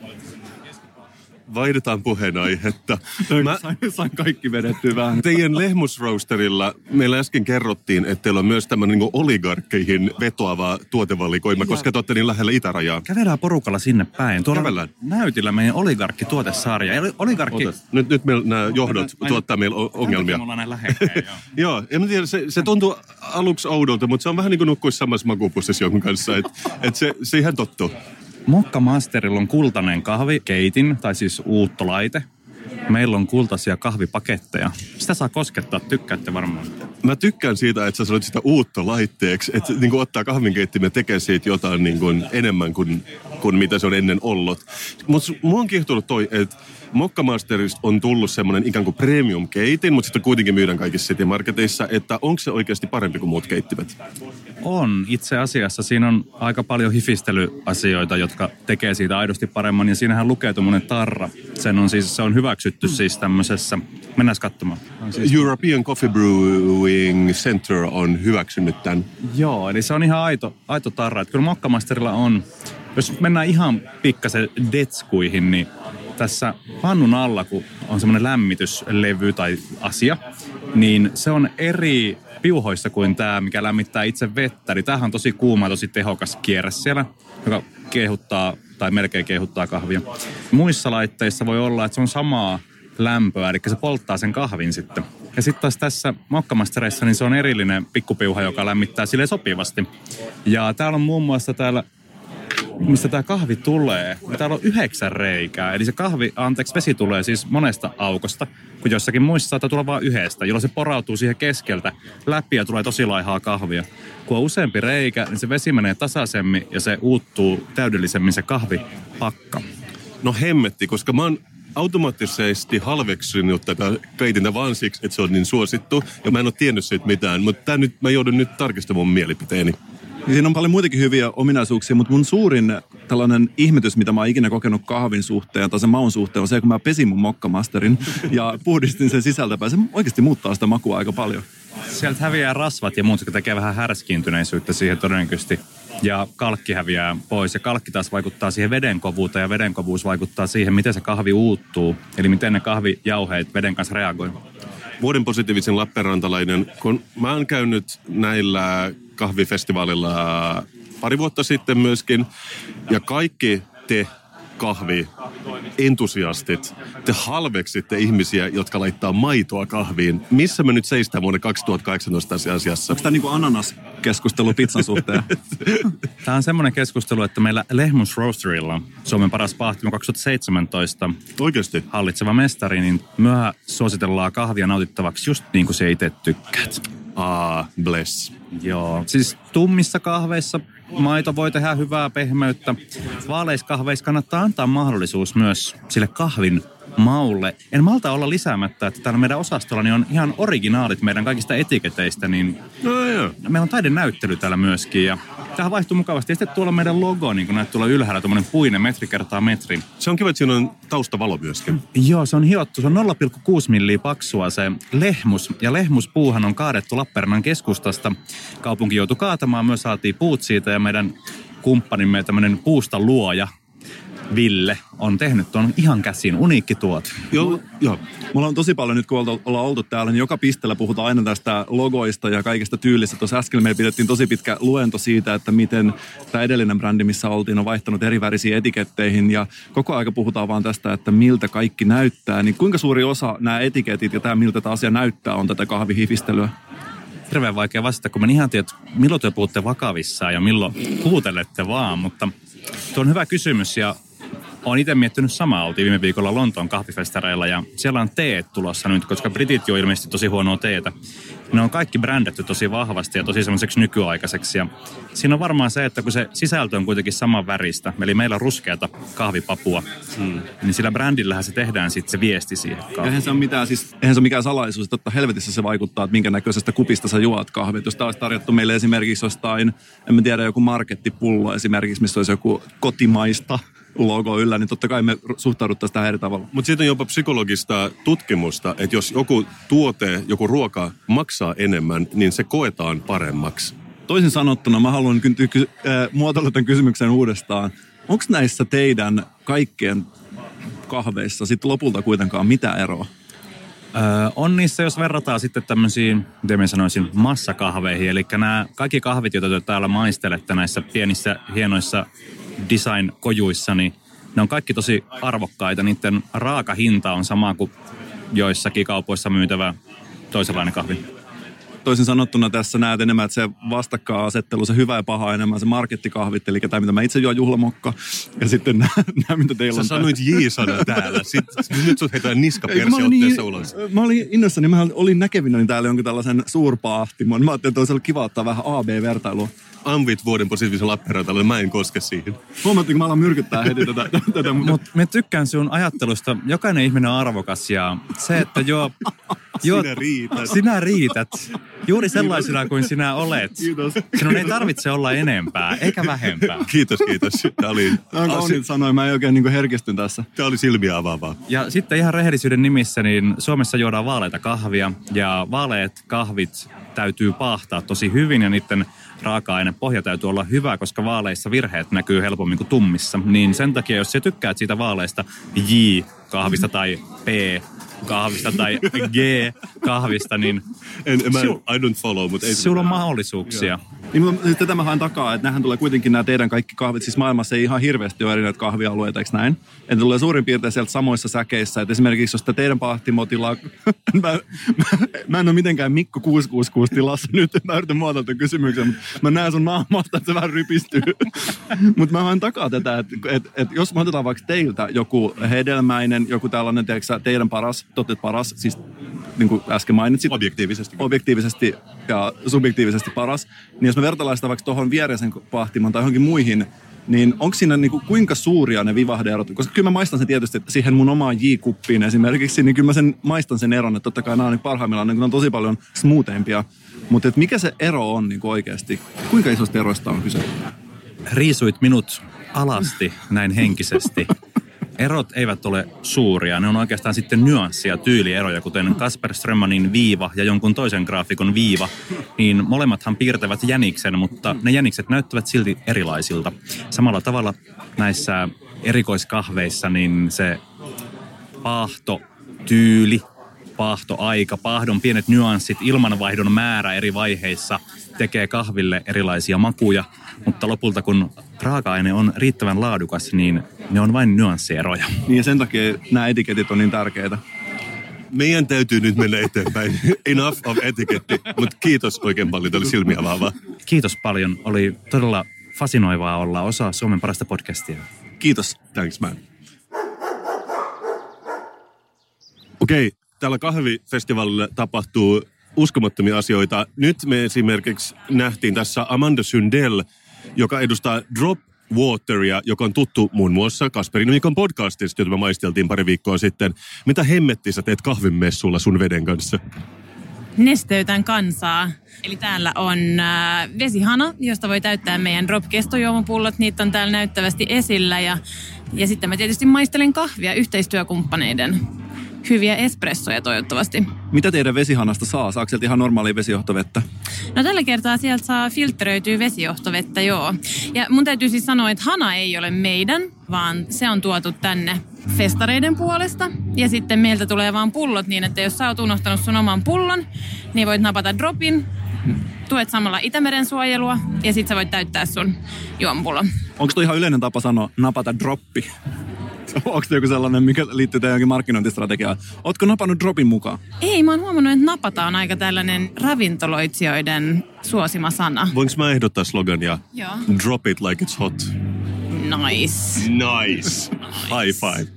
Vaihdetaan puheenaihetta.
Mä sain, kaikki vedettyä vähän.
Teidän lehmusroasterilla meillä äsken kerrottiin, että teillä on myös tämmöinen niin oligarkkeihin vetoava tuotevalikoima, koska te olette niin lähellä itärajaa.
Kävelään porukalla sinne päin. Tuolla
Kävellään.
näytillä meidän oligarkki-tuotesarja. Eli Oligarkki...
Nyt, nyt meillä nämä johdot
en-
tuottaa meillä ongelmia.
Me ollaan näin lähekkäin, joo. *laughs*
Joo, en tiedä, se, se tuntuu aluksi oudolta, mutta se on vähän niin kuin nukkuisi samassa makupussissa jonkun kanssa, että et se, siihen tottuu.
Mokka Masterilla on kultainen kahvikeitin, tai siis uuttolaite. Meillä on kultaisia kahvipaketteja. Sitä saa koskettaa, tykkäätte varmaan.
Mä tykkään siitä, että sä sanoit sitä uutta laitteeksi, että niin kuin ottaa kahvinkeittimen ja tekee siitä jotain niin kuin enemmän kuin, kuin mitä se on ennen ollut. Mutta mua on kiehtonut toi, että Mokkamasterista on tullut semmoinen ikään kuin premium keitin, mutta sitten kuitenkin myydään kaikissa City Marketeissa, että onko se oikeasti parempi kuin muut keittimet?
On. Itse asiassa siinä on aika paljon hifistelyasioita, jotka tekee siitä aidosti paremman. Ja siinähän lukee tuommoinen tarra. Sen on siis, se on hyväksytty siis tämmöisessä, mennään katsomaan. On siis,
European Coffee Brewing Center on hyväksynyt tämän.
joo, eli se on ihan aito, aito tarra. Että kyllä Mokkamasterilla on, jos mennään ihan pikkasen detskuihin, niin tässä pannun alla, kun on semmoinen lämmityslevy tai asia, niin se on eri piuhoissa kuin tämä, mikä lämmittää itse vettä. Eli tämähän on tosi kuuma, tosi tehokas kierre siellä, joka kehuttaa tai melkein kehuttaa kahvia. Muissa laitteissa voi olla, että se on samaa lämpöä, eli se polttaa sen kahvin sitten. Ja sitten taas tässä mokkamastereissa, niin se on erillinen pikkupiuha, joka lämmittää sille sopivasti. Ja täällä on muun muassa täällä mistä tämä kahvi tulee. Ja täällä on yhdeksän reikää. Eli se kahvi, anteeksi, vesi tulee siis monesta aukosta, kun jossakin muissa saattaa tulla vain yhdestä, jolloin se porautuu siihen keskeltä läpi ja tulee tosi laihaa kahvia. Kun on useampi reikä, niin se vesi menee tasaisemmin ja se uuttuu täydellisemmin se kahvipakka.
No hemmetti, koska mä oon automaattisesti halveksunut tätä keitintä vaan siksi, että se on niin suosittu. Ja mä en ole tiennyt siitä mitään, mutta tää nyt, mä joudun nyt tarkistamaan mun mielipiteeni.
Niin Siinä on paljon muitakin hyviä ominaisuuksia, mutta mun suurin tällainen ihmetys, mitä mä oon ikinä kokenut kahvin suhteen tai sen maun suhteen, on se, kun mä pesin mun mokkamasterin ja puhdistin sen sisältäpäin. Se oikeasti muuttaa sitä makua aika paljon.
Sieltä häviää rasvat ja muut, jotka tekee vähän härskiintyneisyyttä siihen todennäköisesti. Ja kalkki häviää pois. Ja kalkki taas vaikuttaa siihen veden kovuuteen ja veden kovuus vaikuttaa siihen, miten se kahvi uuttuu. Eli miten ne kahvijauheet veden kanssa reagoi.
Vuoden positiivisen Lappeenrantalainen, kun mä oon käynyt näillä kahvifestivaalilla pari vuotta sitten myöskin, ja kaikki te kahvi entusiastit, te halveksitte ihmisiä, jotka laittaa maitoa kahviin. Missä me nyt seistään vuonna 2018 tässä asiassa?
Onko tämä niin ananas-keskustelu pizzan suhteen? *laughs*
Tämä on semmoinen keskustelu, että meillä Lehmus Roasterilla, Suomen paras pahtimo 2017,
Oikeasti?
hallitseva mestari, niin myöhä suositellaan kahvia nautittavaksi just niin kuin se itse tykkäät.
Ah, bless.
Joo. Siis tummissa kahveissa maito voi tehdä hyvää pehmeyttä. Vaaleissa kahveissa kannattaa antaa mahdollisuus myös sille kahvin maulle. En malta olla lisäämättä, että täällä meidän osastolla niin on ihan originaalit meidän kaikista etiketeistä, niin
No joo.
meillä on taidenäyttely täällä myöskin ja tähän vaihtuu mukavasti. Ja sitten tuolla meidän logo, niin kun näet tuolla ylhäällä, tuommoinen puinen metri kertaa metri.
Se on kiva, että siinä on taustavalo myöskin.
Joo, se on hiottu. Se on 0,6 milliä paksua se lehmus. Ja lehmuspuuhan on kaadettu Lappeenrannan keskustasta. Kaupunki joutui kaatamaan, myös saatiin puut siitä ja meidän kumppanimme tämmöinen puusta luoja, Ville, on tehnyt tuon ihan käsin uniikki tuot.
Joo, joo.
Mulla on tosi paljon nyt, kun oltu- ollaan oltu täällä, niin joka pisteellä puhutaan aina tästä logoista ja kaikista tyylistä. Tuossa äsken meillä pidettiin tosi pitkä luento siitä, että miten tämä edellinen brändi, missä oltiin, on vaihtanut eri värisiin etiketteihin. Ja koko aika puhutaan vaan tästä, että miltä kaikki näyttää. Niin kuinka suuri osa nämä etiketit ja tämä, miltä tämä asia näyttää, on tätä kahvihifistelyä?
Hirveän vaikea vastata, kun mä ihan tiedä, että milloin te puhutte vakavissaan ja milloin huutelette vaan. Mutta tuo on hyvä kysymys ja olen itse miettinyt samaa. Oltiin viime viikolla Lontoon kahvifestareilla ja siellä on teet tulossa nyt, koska britit jo ilmeisesti tosi huonoa teetä. Ne on kaikki brändätty tosi vahvasti ja tosi semmoiseksi nykyaikaiseksi. Ja siinä on varmaan se, että kun se sisältö on kuitenkin saman väristä, eli meillä on ruskeata kahvipapua, hmm. niin sillä brändillähän se tehdään sitten se viesti siihen kahviin.
Eihän se ole mitään, siis, eihän se ole mikään salaisuus, että helvetissä se vaikuttaa, että minkä näköisestä kupista sä juot kahvit. Jos tämä olisi tarjottu meille esimerkiksi jostain, en mä tiedä, joku markettipullo esimerkiksi, missä olisi joku kotimaista logo yllä, niin totta kai me suhtauduttaisiin tähän eri tavalla.
Mutta siitä on jopa psykologista tutkimusta, että jos joku tuote, joku ruoka maksaa enemmän, niin se koetaan paremmaksi.
Toisin sanottuna mä haluan ky- ky- äh, muotoilla tämän kysymyksen uudestaan. Onko näissä teidän kaikkien kahveissa sitten lopulta kuitenkaan mitään eroa?
Öö, on niissä, jos verrataan sitten tämmöisiin, miten mä sanoisin, massakahveihin. Eli nämä kaikki kahvit, joita te täällä maistelette näissä pienissä, hienoissa design-kojuissa, niin ne on kaikki tosi arvokkaita. Niiden raakahinta on sama kuin joissakin kaupoissa myytävä toisenlainen kahvi.
Toisin sanottuna tässä näet enemmän, että se vastakkainasettelu, se hyvä ja paha enemmän, se markettikahvit, eli tämä, mitä mä itse juon juhlamokka, ja sitten *laughs* nämä, mitä teillä
Sä
on.
sanoit J-sana täällä. Sitten, *laughs* nyt sut heitetään niskapersi
Mä olin,
otteessa ulos.
mä olin innoissani, niin mä olin näkevinäni täällä jonkun tällaisen suurpaahtimon. Mä ajattelin, että olisi ollut kiva ottaa vähän AB-vertailua.
Anvit vuoden positiivisen Lappeenrantalla, mä en koske siihen.
Huomattiin, kun mä alan myrkyttää heti tätä. *laughs* tätä mutta
mä tykkään sun ajattelusta. Jokainen ihminen on arvokas ja se, että jo... *laughs* jo
Sinä riität.
Sinä riität. Juuri sellaisena kuin sinä olet.
Kiitos.
Sinun ei tarvitse olla enempää, eikä vähempää. *laughs*
Kiitos, kiitos. Tämä oli,
Tämä on kauniit sanoja, mä en oikein niin herkistyn tässä.
tämä oli silmiä avaavaa.
Ja sitten ihan rehellisyyden nimissä, niin Suomessa juodaan vaaleita kahvia. Ja vaaleet kahvit täytyy paahtaa tosi hyvin ja niiden raaka-aine pohja täytyy olla hyvä, koska vaaleissa virheet näkyy helpommin kuin tummissa. Niin sen takia, jos sä tykkäät siitä vaaleista J-kahvista tai P-kahvista tai G-kahvista, niin
En, en, mä, I don't follow, mutta ei
sulla on mahdollisuuksia.
Niin, mutta siis tätä mä haen takaa, että nämähän tulee kuitenkin nämä teidän kaikki kahvit. Siis maailmassa ei ihan hirveästi ole eri näitä kahvialueita, eikö näin? Että tulee suurin piirtein sieltä samoissa säkeissä. Että esimerkiksi jos teidän pahtimotilla... *laughs* mä, mä, mä, en ole mitenkään Mikko 666 tilassa nyt. Mä yritän muotoilla tämän kysymyksen, mutta mä näen sun naamasta, että se vähän rypistyy. *laughs* mutta mä haen takaa tätä, että et, et jos me otetaan vaikka teiltä joku hedelmäinen, joku tällainen, teidän paras, totet paras, siis niin kuin äsken mainitsit,
Objektiivisesti.
objektiivisesti ja subjektiivisesti paras, niin jos me vertaillaan sitä vaikka tuohon viereisen pahtimon tai johonkin muihin, niin onko siinä niinku kuinka suuria ne vivahdeerot? Koska kyllä mä maistan sen tietysti, että siihen mun omaan J-kuppiin esimerkiksi, niin kyllä mä sen maistan sen eron, että totta kai nämä on niin parhaimmillaan, niin ne on tosi paljon smootheimpia. Mutta mikä se ero on niin oikeasti? Kuinka isosta eroista on kyse?
riisuit minut alasti näin henkisesti. *laughs* Erot eivät ole suuria, ne on oikeastaan sitten nyanssia, tyylieroja, kuten Kasper Strömmanin viiva ja jonkun toisen graafikon viiva, niin molemmathan piirtävät jäniksen, mutta ne jänikset näyttävät silti erilaisilta. Samalla tavalla näissä erikoiskahveissa, niin se paahto, tyyli, paahtoaika, paahdon pienet nyanssit, ilmanvaihdon määrä eri vaiheissa tekee kahville erilaisia makuja, mutta lopulta kun raaka-aine on riittävän laadukas, niin ne on vain nyanssieroja.
Niin ja sen takia nämä etiketit on niin tärkeitä.
Meidän täytyy nyt mennä eteenpäin. *laughs* Enough of etiketti. Mutta kiitos oikein paljon, tämä oli silmiä avaavaa.
Kiitos paljon, oli todella fasinoivaa olla osa Suomen parasta podcastia.
Kiitos.
Thanks man. Okei, täällä kahvifestivaalilla tapahtuu uskomattomia asioita. Nyt me esimerkiksi nähtiin tässä Amanda Sundell, joka edustaa Drop Wateria, joka on tuttu muun muassa Kasperin Mikon podcastista, jota me maisteltiin pari viikkoa sitten. Mitä hemmetti sä teet kahvimessulla sun veden kanssa?
nesteytän kansaa. Eli täällä on äh, vesihana, josta voi täyttää meidän drop-kestojuomapullot. Niitä on täällä näyttävästi esillä. Ja, ja sitten mä tietysti maistelen kahvia yhteistyökumppaneiden. Hyviä espressoja toivottavasti.
Mitä teidän vesihanasta saa? Saako sieltä ihan normaalia vesijohtovettä?
No tällä kertaa sieltä saa filtteröityä vesijohtovettä, joo. Ja mun täytyy siis sanoa, että hana ei ole meidän, vaan se on tuotu tänne festareiden puolesta. Ja sitten meiltä tulee vaan pullot niin, että jos sä oot unohtanut sun oman pullon, niin voit napata dropin, tuet samalla Itämeren suojelua ja sit sä voit täyttää sun juomapullon.
Onko tuo ihan yleinen tapa sanoa napata droppi? *laughs* Onko joku sellainen, mikä liittyy teidän johonkin markkinointistrategiaan? Ootko napannut dropin mukaan?
Ei, mä oon huomannut, että napata on aika tällainen ravintoloitsijoiden suosima sana.
Voinko mä ehdottaa slogania?
Joo.
Drop it like it's hot.
Nice.
Nice. High five.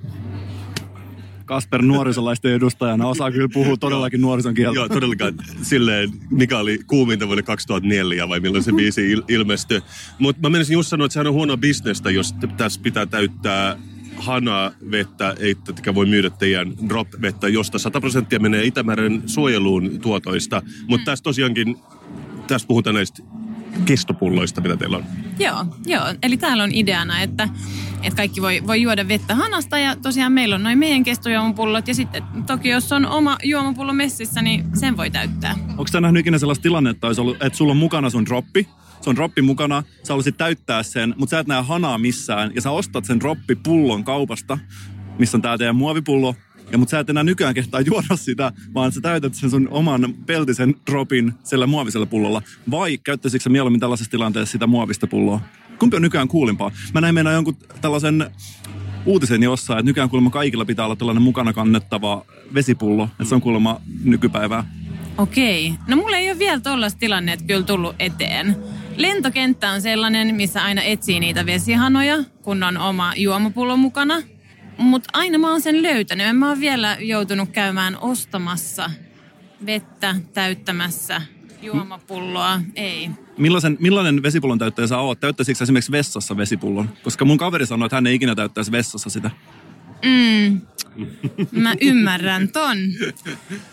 Kasper nuorisolaisten edustajana osaa kyllä puhua todellakin nuorison kieltä.
Joo, todellakaan. Silleen, mikä oli kuuminta vuonna 2004 vai milloin se biisi il- ilmestyi. Mutta mä menisin just sanoa, että sehän on huono bisnestä, jos tässä pitää täyttää hanaa vettä, eikä voi myydä teidän drop-vettä, josta 100 prosenttia menee Itämeren suojeluun tuotoista. Mutta tässä tosiaankin, tässä puhutaan näistä kestopulloista, mitä teillä on.
Joo, joo. Eli täällä on ideana, että, että kaikki voi, voi juoda vettä hanasta ja tosiaan meillä on noin meidän kestojuomapullot ja sitten toki jos on oma juomapullo messissä, niin sen voi täyttää.
Onko sä nähnyt ikinä sellaista tilannetta, olisi ollut, että sulla on mukana sun droppi, se on droppi mukana, sä haluaisit täyttää sen, mutta sä et näe hanaa missään, ja sä ostat sen droppipullon kaupasta, missä on tää teidän muovipullo, ja mutta sä et enää nykyään kehtaa juoda sitä, vaan sä täytät sen sun oman peltisen dropin sillä muovisella pullolla. Vai käyttäisikö sä mieluummin tällaisessa tilanteessa sitä muovista pulloa? Kumpi on nykyään kuulimpaa? Mä näin mennä jonkun tällaisen uutisen jossain, että nykyään kuulemma kaikilla pitää olla tällainen mukana kannettava vesipullo. Että se on kuulemma nykypäivää.
Okei. No mulla ei ole vielä tollaista tilannetta kyllä tullut eteen. Lentokenttä on sellainen, missä aina etsii niitä vesihanoja, kun on oma juomapullo mukana. Mutta aina mä oon sen löytänyt. En mä oon vielä joutunut käymään ostamassa vettä täyttämässä juomapulloa, ei.
Millaisen, millainen vesipullon täyttäjä sä oot? Täyttäisikö esimerkiksi vessassa vesipullon? Koska mun kaveri sanoi, että hän ei ikinä täyttäisi vessassa sitä.
Mm. Mä ymmärrän ton.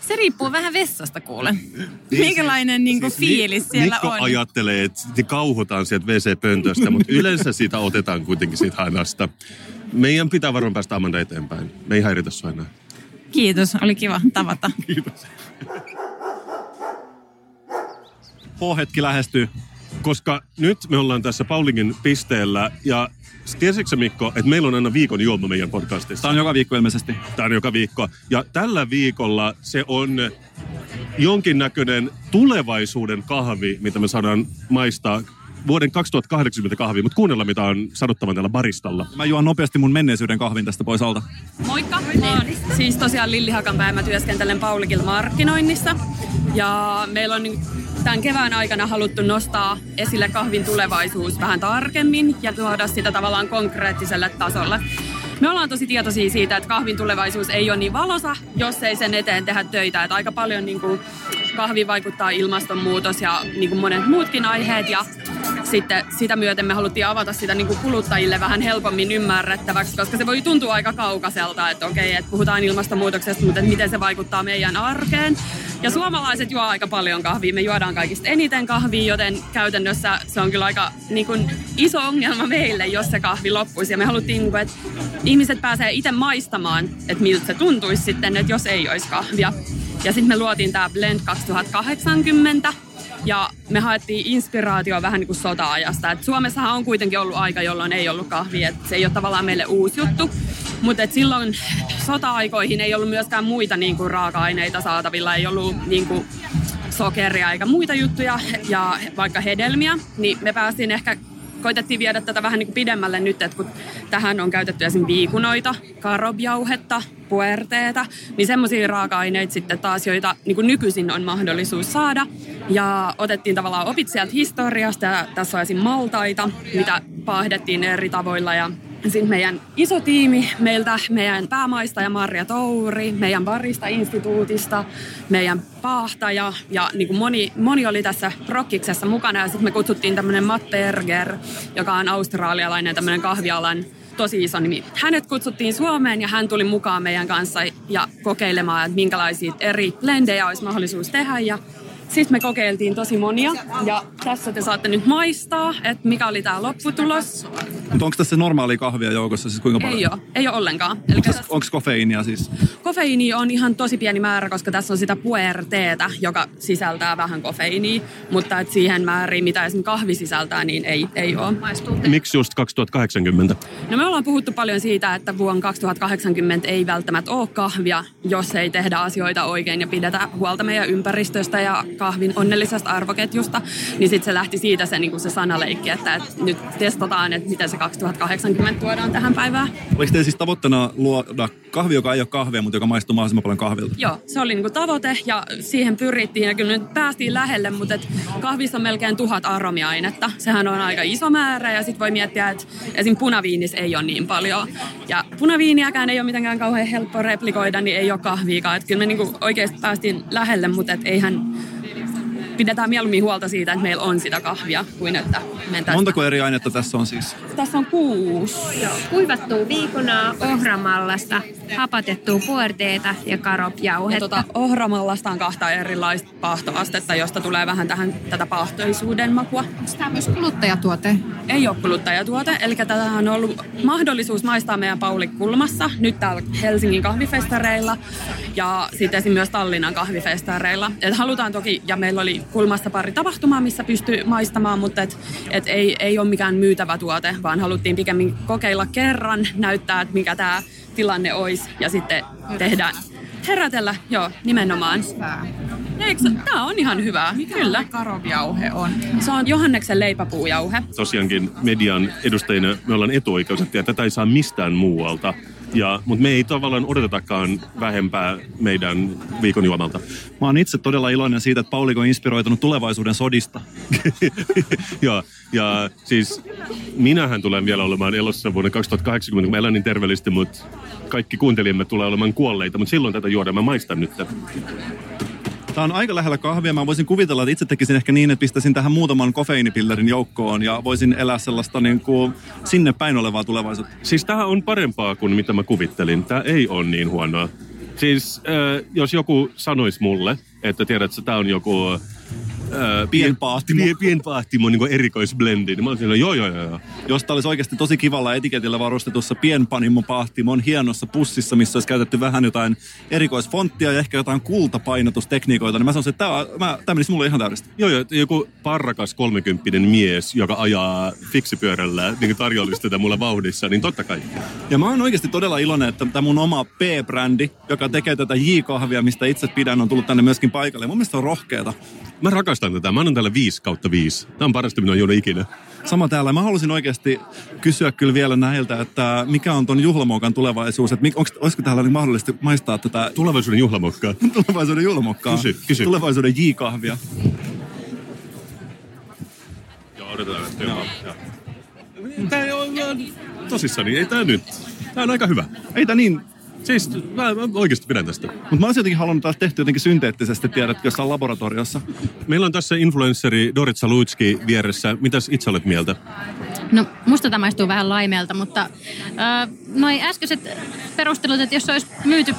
Se riippuu vähän vessasta kuule. Minkälainen niinku fiilis siellä
Mikko
on.
ajattelee, että kauhotaan sieltä WC-pöntöstä, mutta yleensä siitä otetaan kuitenkin siitä hanasta. Meidän pitää varmaan päästä Amanda eteenpäin. Me ei häiritä sua enää.
Kiitos, oli kiva tavata.
H-hetki lähestyy.
Koska nyt me ollaan tässä Paulingin pisteellä ja tiesitkö Mikko, että meillä on aina viikon juoma meidän podcastissa?
Tämä on joka viikko ilmeisesti.
Tämä on joka viikko. Ja tällä viikolla se on jonkinnäköinen tulevaisuuden kahvi, mitä me saadaan maistaa vuoden 2080 kahvi, mutta kuunnella mitä on sanottavan täällä baristalla.
Mä juon nopeasti mun menneisyyden kahvin tästä pois alta.
Moikka! Mä oon siis tosiaan Lilli Hakanpää mä työskentelen Paulikilla markkinoinnissa. Ja meillä on nyt tämän kevään aikana haluttu nostaa esille kahvin tulevaisuus vähän tarkemmin ja tuoda sitä tavallaan konkreettiselle tasolle. Me ollaan tosi tietoisia siitä, että kahvin tulevaisuus ei ole niin valosa, jos ei sen eteen tehdä töitä. Että aika paljon niin kuin, kahvi vaikuttaa ilmastonmuutos ja niin kuin monet muutkin aiheet. Ja sitten sitä myöten me haluttiin avata sitä niin kuin kuluttajille vähän helpommin ymmärrettäväksi, koska se voi tuntua aika kaukaiselta, että okei, että puhutaan ilmastonmuutoksesta, mutta miten se vaikuttaa meidän arkeen. Ja suomalaiset juo aika paljon kahvia. Me juodaan kaikista eniten kahvia, joten käytännössä se on kyllä aika niin kuin, iso ongelma meille, jos se kahvi loppuisi. Ja me haluttiin, niin kuin, että ihmiset pääsee itse maistamaan, että miltä se tuntuisi sitten, että jos ei olisi kahvia. Ja sitten me luotiin tämä Blend 2080, ja me haettiin inspiraatio vähän niin kuin sota-ajasta. Et Suomessahan on kuitenkin ollut aika, jolloin ei ollut kahvia. Et se ei ole tavallaan meille uusi juttu. Mutta silloin sota-aikoihin ei ollut myöskään muita niin kuin raaka-aineita saatavilla. Ei ollut niin kuin sokeria eikä muita juttuja ja vaikka hedelmiä. Niin me päästiin ehkä koitettiin viedä tätä vähän niin kuin pidemmälle nyt, että kun tähän on käytetty esim. viikunoita, karobjauhetta, puerteeta, niin semmoisia raaka-aineita sitten taas, joita niin kuin nykyisin on mahdollisuus saada. Ja otettiin tavallaan opit sieltä historiasta ja tässä on esim. maltaita, mitä paahdettiin eri tavoilla ja sitten meidän iso tiimi meiltä, meidän päämaistaja Marja Touri, meidän barista-instituutista, meidän paahtaja ja niin kuin moni, moni oli tässä prokkiksessa mukana. Ja sitten me kutsuttiin tämmöinen Matt Berger, joka on australialainen tämmöinen kahvialan tosi iso nimi. Hänet kutsuttiin Suomeen ja hän tuli mukaan meidän kanssa ja kokeilemaan, että minkälaisia eri blendejä olisi mahdollisuus tehdä. Ja sitten me kokeiltiin tosi monia ja tässä te saatte nyt maistaa, että mikä oli tämä lopputulos.
Mutta onko tässä normaalia kahvia joukossa siis kuinka paljon?
Ei ole, ei ole ollenkaan. Eli
Onko kofeiinia siis?
Kofeiini on ihan tosi pieni määrä, koska tässä on sitä puerteetä, joka sisältää vähän kofeiiniä, mutta et siihen määriin, mitä esimerkiksi kahvi sisältää, niin ei, ei ole.
Miksi just 2080?
No me ollaan puhuttu paljon siitä, että vuonna 2080 ei välttämättä ole kahvia, jos ei tehdä asioita oikein ja pidetä huolta meidän ympäristöstä ja kahvin onnellisesta arvoketjusta, niin sitten se lähti siitä se, niin se sanaleikki, että, että nyt testataan, että miten se 2080 tuodaan tähän päivään.
Oliko teillä siis tavoitteena luoda kahvi, joka ei ole kahvia, mutta joka maistuu mahdollisimman paljon kahvilta?
Joo, se oli niinku tavoite ja siihen pyrittiin ja kyllä nyt päästiin lähelle, mutta et kahvissa on melkein tuhat aromiainetta. Sehän on aika iso määrä ja sitten voi miettiä, että esim. punaviinissä ei ole niin paljon. Ja punaviiniäkään ei ole mitenkään kauhean helppo replikoida, niin ei ole kahviikaan. Että kyllä me niinku oikeasti päästiin lähelle, mutta et eihän pidetään mieluummin huolta siitä, että meillä on sitä kahvia, kuin että mentäisiin.
Montako eri ainetta tässä on siis?
Tässä on kuusi.
Kuivattua viikunaa, ohramallasta, hapatettua puorteeta ja karopjauhetta.
Tota, ohramallasta on kahta erilaista paahtoastetta, josta tulee vähän tähän tätä paahtoisuuden makua.
Tämä on myös kuluttajatuote.
Ei ole kuluttajatuote, eli tätä on ollut mahdollisuus maistaa meidän Pauli Kulmassa, nyt täällä Helsingin kahvifestareilla ja sitten myös Tallinnan kahvifestareilla. Et halutaan toki, ja meillä oli Kulmassa pari tapahtumaa, missä pystyy maistamaan, mutta et, et ei, ei ole mikään myytävä tuote, vaan haluttiin pikemmin kokeilla kerran, näyttää, että mikä tämä tilanne olisi ja sitten tehdään herätellä, joo, nimenomaan. Eikö, tämä on ihan hyvää, kyllä.
Karobjauhe on.
Se on Johanneksen leipäpuujauhe.
Tosiaankin median edustajina me ollaan etuoikeutettuja, tätä ei saa mistään muualta. Ja, mutta me ei tavallaan odotetakaan vähempää meidän viikon juomalta.
Mä oon itse todella iloinen siitä, että Pauliko on inspiroitunut tulevaisuuden sodista. *laughs*
ja, ja siis minähän tulen vielä olemaan elossa vuonna 2080, kun mä elän niin terveellisesti, mutta kaikki kuuntelijamme tulee olemaan kuolleita, mutta silloin tätä juodaan. Mä maistan nyt.
Tämä on aika lähellä kahvia. Mä voisin kuvitella, että itse tekisin ehkä niin, että pistäisin tähän muutaman kofeiinipillerin joukkoon ja voisin elää sellaista niin kuin sinne päin olevaa tulevaisuutta.
Siis tämä on parempaa kuin mitä mä kuvittelin. Tämä ei ole niin huonoa. Siis äh, jos joku sanoisi mulle, että tiedät, että tämä on joku...
Pienpaahtimo.
Pien, pienpaahtimo, niin erikoisblendi. Niin mä olisin, joo, joo, joo, joo.
Jos tämä olisi oikeasti tosi kivalla etiketillä varustetussa pienpanimopahtimon hienossa pussissa, missä olisi käytetty vähän jotain erikoisfonttia ja ehkä jotain kultapainotustekniikoita, niin mä sanoisin, että tämä, mä, tämä menisi mulle ihan täydellisesti.
Joo, joo, joku parrakas kolmekymppinen mies, joka ajaa fiksipyörällä, niin tarjollisi tätä mulle vauhdissa, niin totta kai.
Ja mä oon oikeasti todella iloinen, että tämä mun oma P-brändi, joka tekee tätä J-kahvia, mistä itse pidän, on tullut tänne myöskin paikalle. Mun mielestä on rohkeeta.
Mä rakastan tätä. Mä annan tälle 5 kautta 5. Tämä on parasta, mitä on ikinä.
Sama täällä. Mä halusin oikeasti kysyä kyllä vielä näiltä, että mikä on ton juhlamokan tulevaisuus? Että onks, olisiko täällä niin mahdollisesti maistaa tätä
Tulevaisuuden juhlamokkaa. *laughs*
tulevaisuuden juhlamokkaa?
Kysy, kysy.
Tulevaisuuden J-kahvia.
Joo, odotetaan. Joo. joo. Tää ole tosissani, ei tää nyt. Tää on aika hyvä.
Ei tää niin
Siis mä, mä oikeasti pidän tästä.
Mutta mä olisin jotenkin halunnut taas tehty jotenkin synteettisesti, tiedätkö, jossain laboratoriossa.
Meillä on tässä influenssari Dorit Salutski vieressä. Mitäs itse olet mieltä?
No, musta tämä maistuu vähän laimeelta, mutta äh, noi äskeiset perustelut, että jos se olisi myyty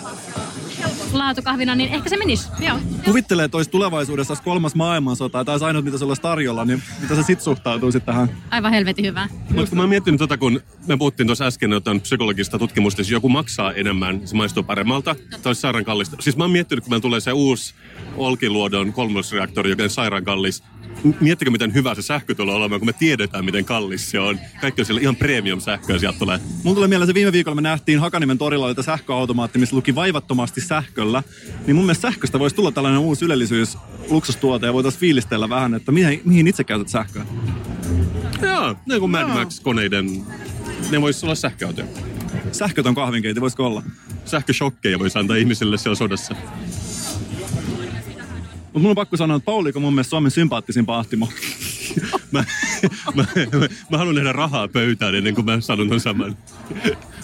laatukahvina, niin ehkä se menisi. Joo.
Kuvittelee, että olisi tulevaisuudessa olisi kolmas maailmansota, tai ainut, mitä se olisi tarjolla, niin mitä sä sit suhtautuisit tähän?
Aivan helvetin hyvä.
Mutta kun mä oon miettinyt tota, kun me puhuttiin tuossa äsken jotain psykologista tutkimusta, jos joku maksaa enemmän, se maistuu paremmalta, tai olisi sairaan kallista. Siis mä oon miettinyt, kun meillä tulee se uusi Olkiluodon kolmosreaktori, joka on sairaan kallis, miettikö miten hyvä se sähkö tulee olemaan, kun me tiedetään miten kallis se on. Kaikki on siellä ihan premium sähköä sieltä tulee.
Mulla tulee mieleen se viime viikolla me nähtiin Hakanimen torilla että sähköautomaatti, missä luki vaivattomasti sähköllä. Niin mun mielestä sähköstä voisi tulla tällainen uusi ylellisyys luksustuote ja voitaisiin fiilistellä vähän, että mihin, mihin itse käytät sähköä.
Joo, niin kuin Mad Max-koneiden, ne voisi olla sähköautoja.
Sähkötön kahvinkeiti, voisiko olla?
Sähköshokkeja voisi antaa ihmisille siellä sodassa.
Mutta mun on pakko sanoa, että Pauliko mun mielestä Suomen sympaattisin pahtimo. *laughs*
mä, mä, mä, mä, haluan nähdä rahaa pöytään ennen kuin mä sanon ton saman.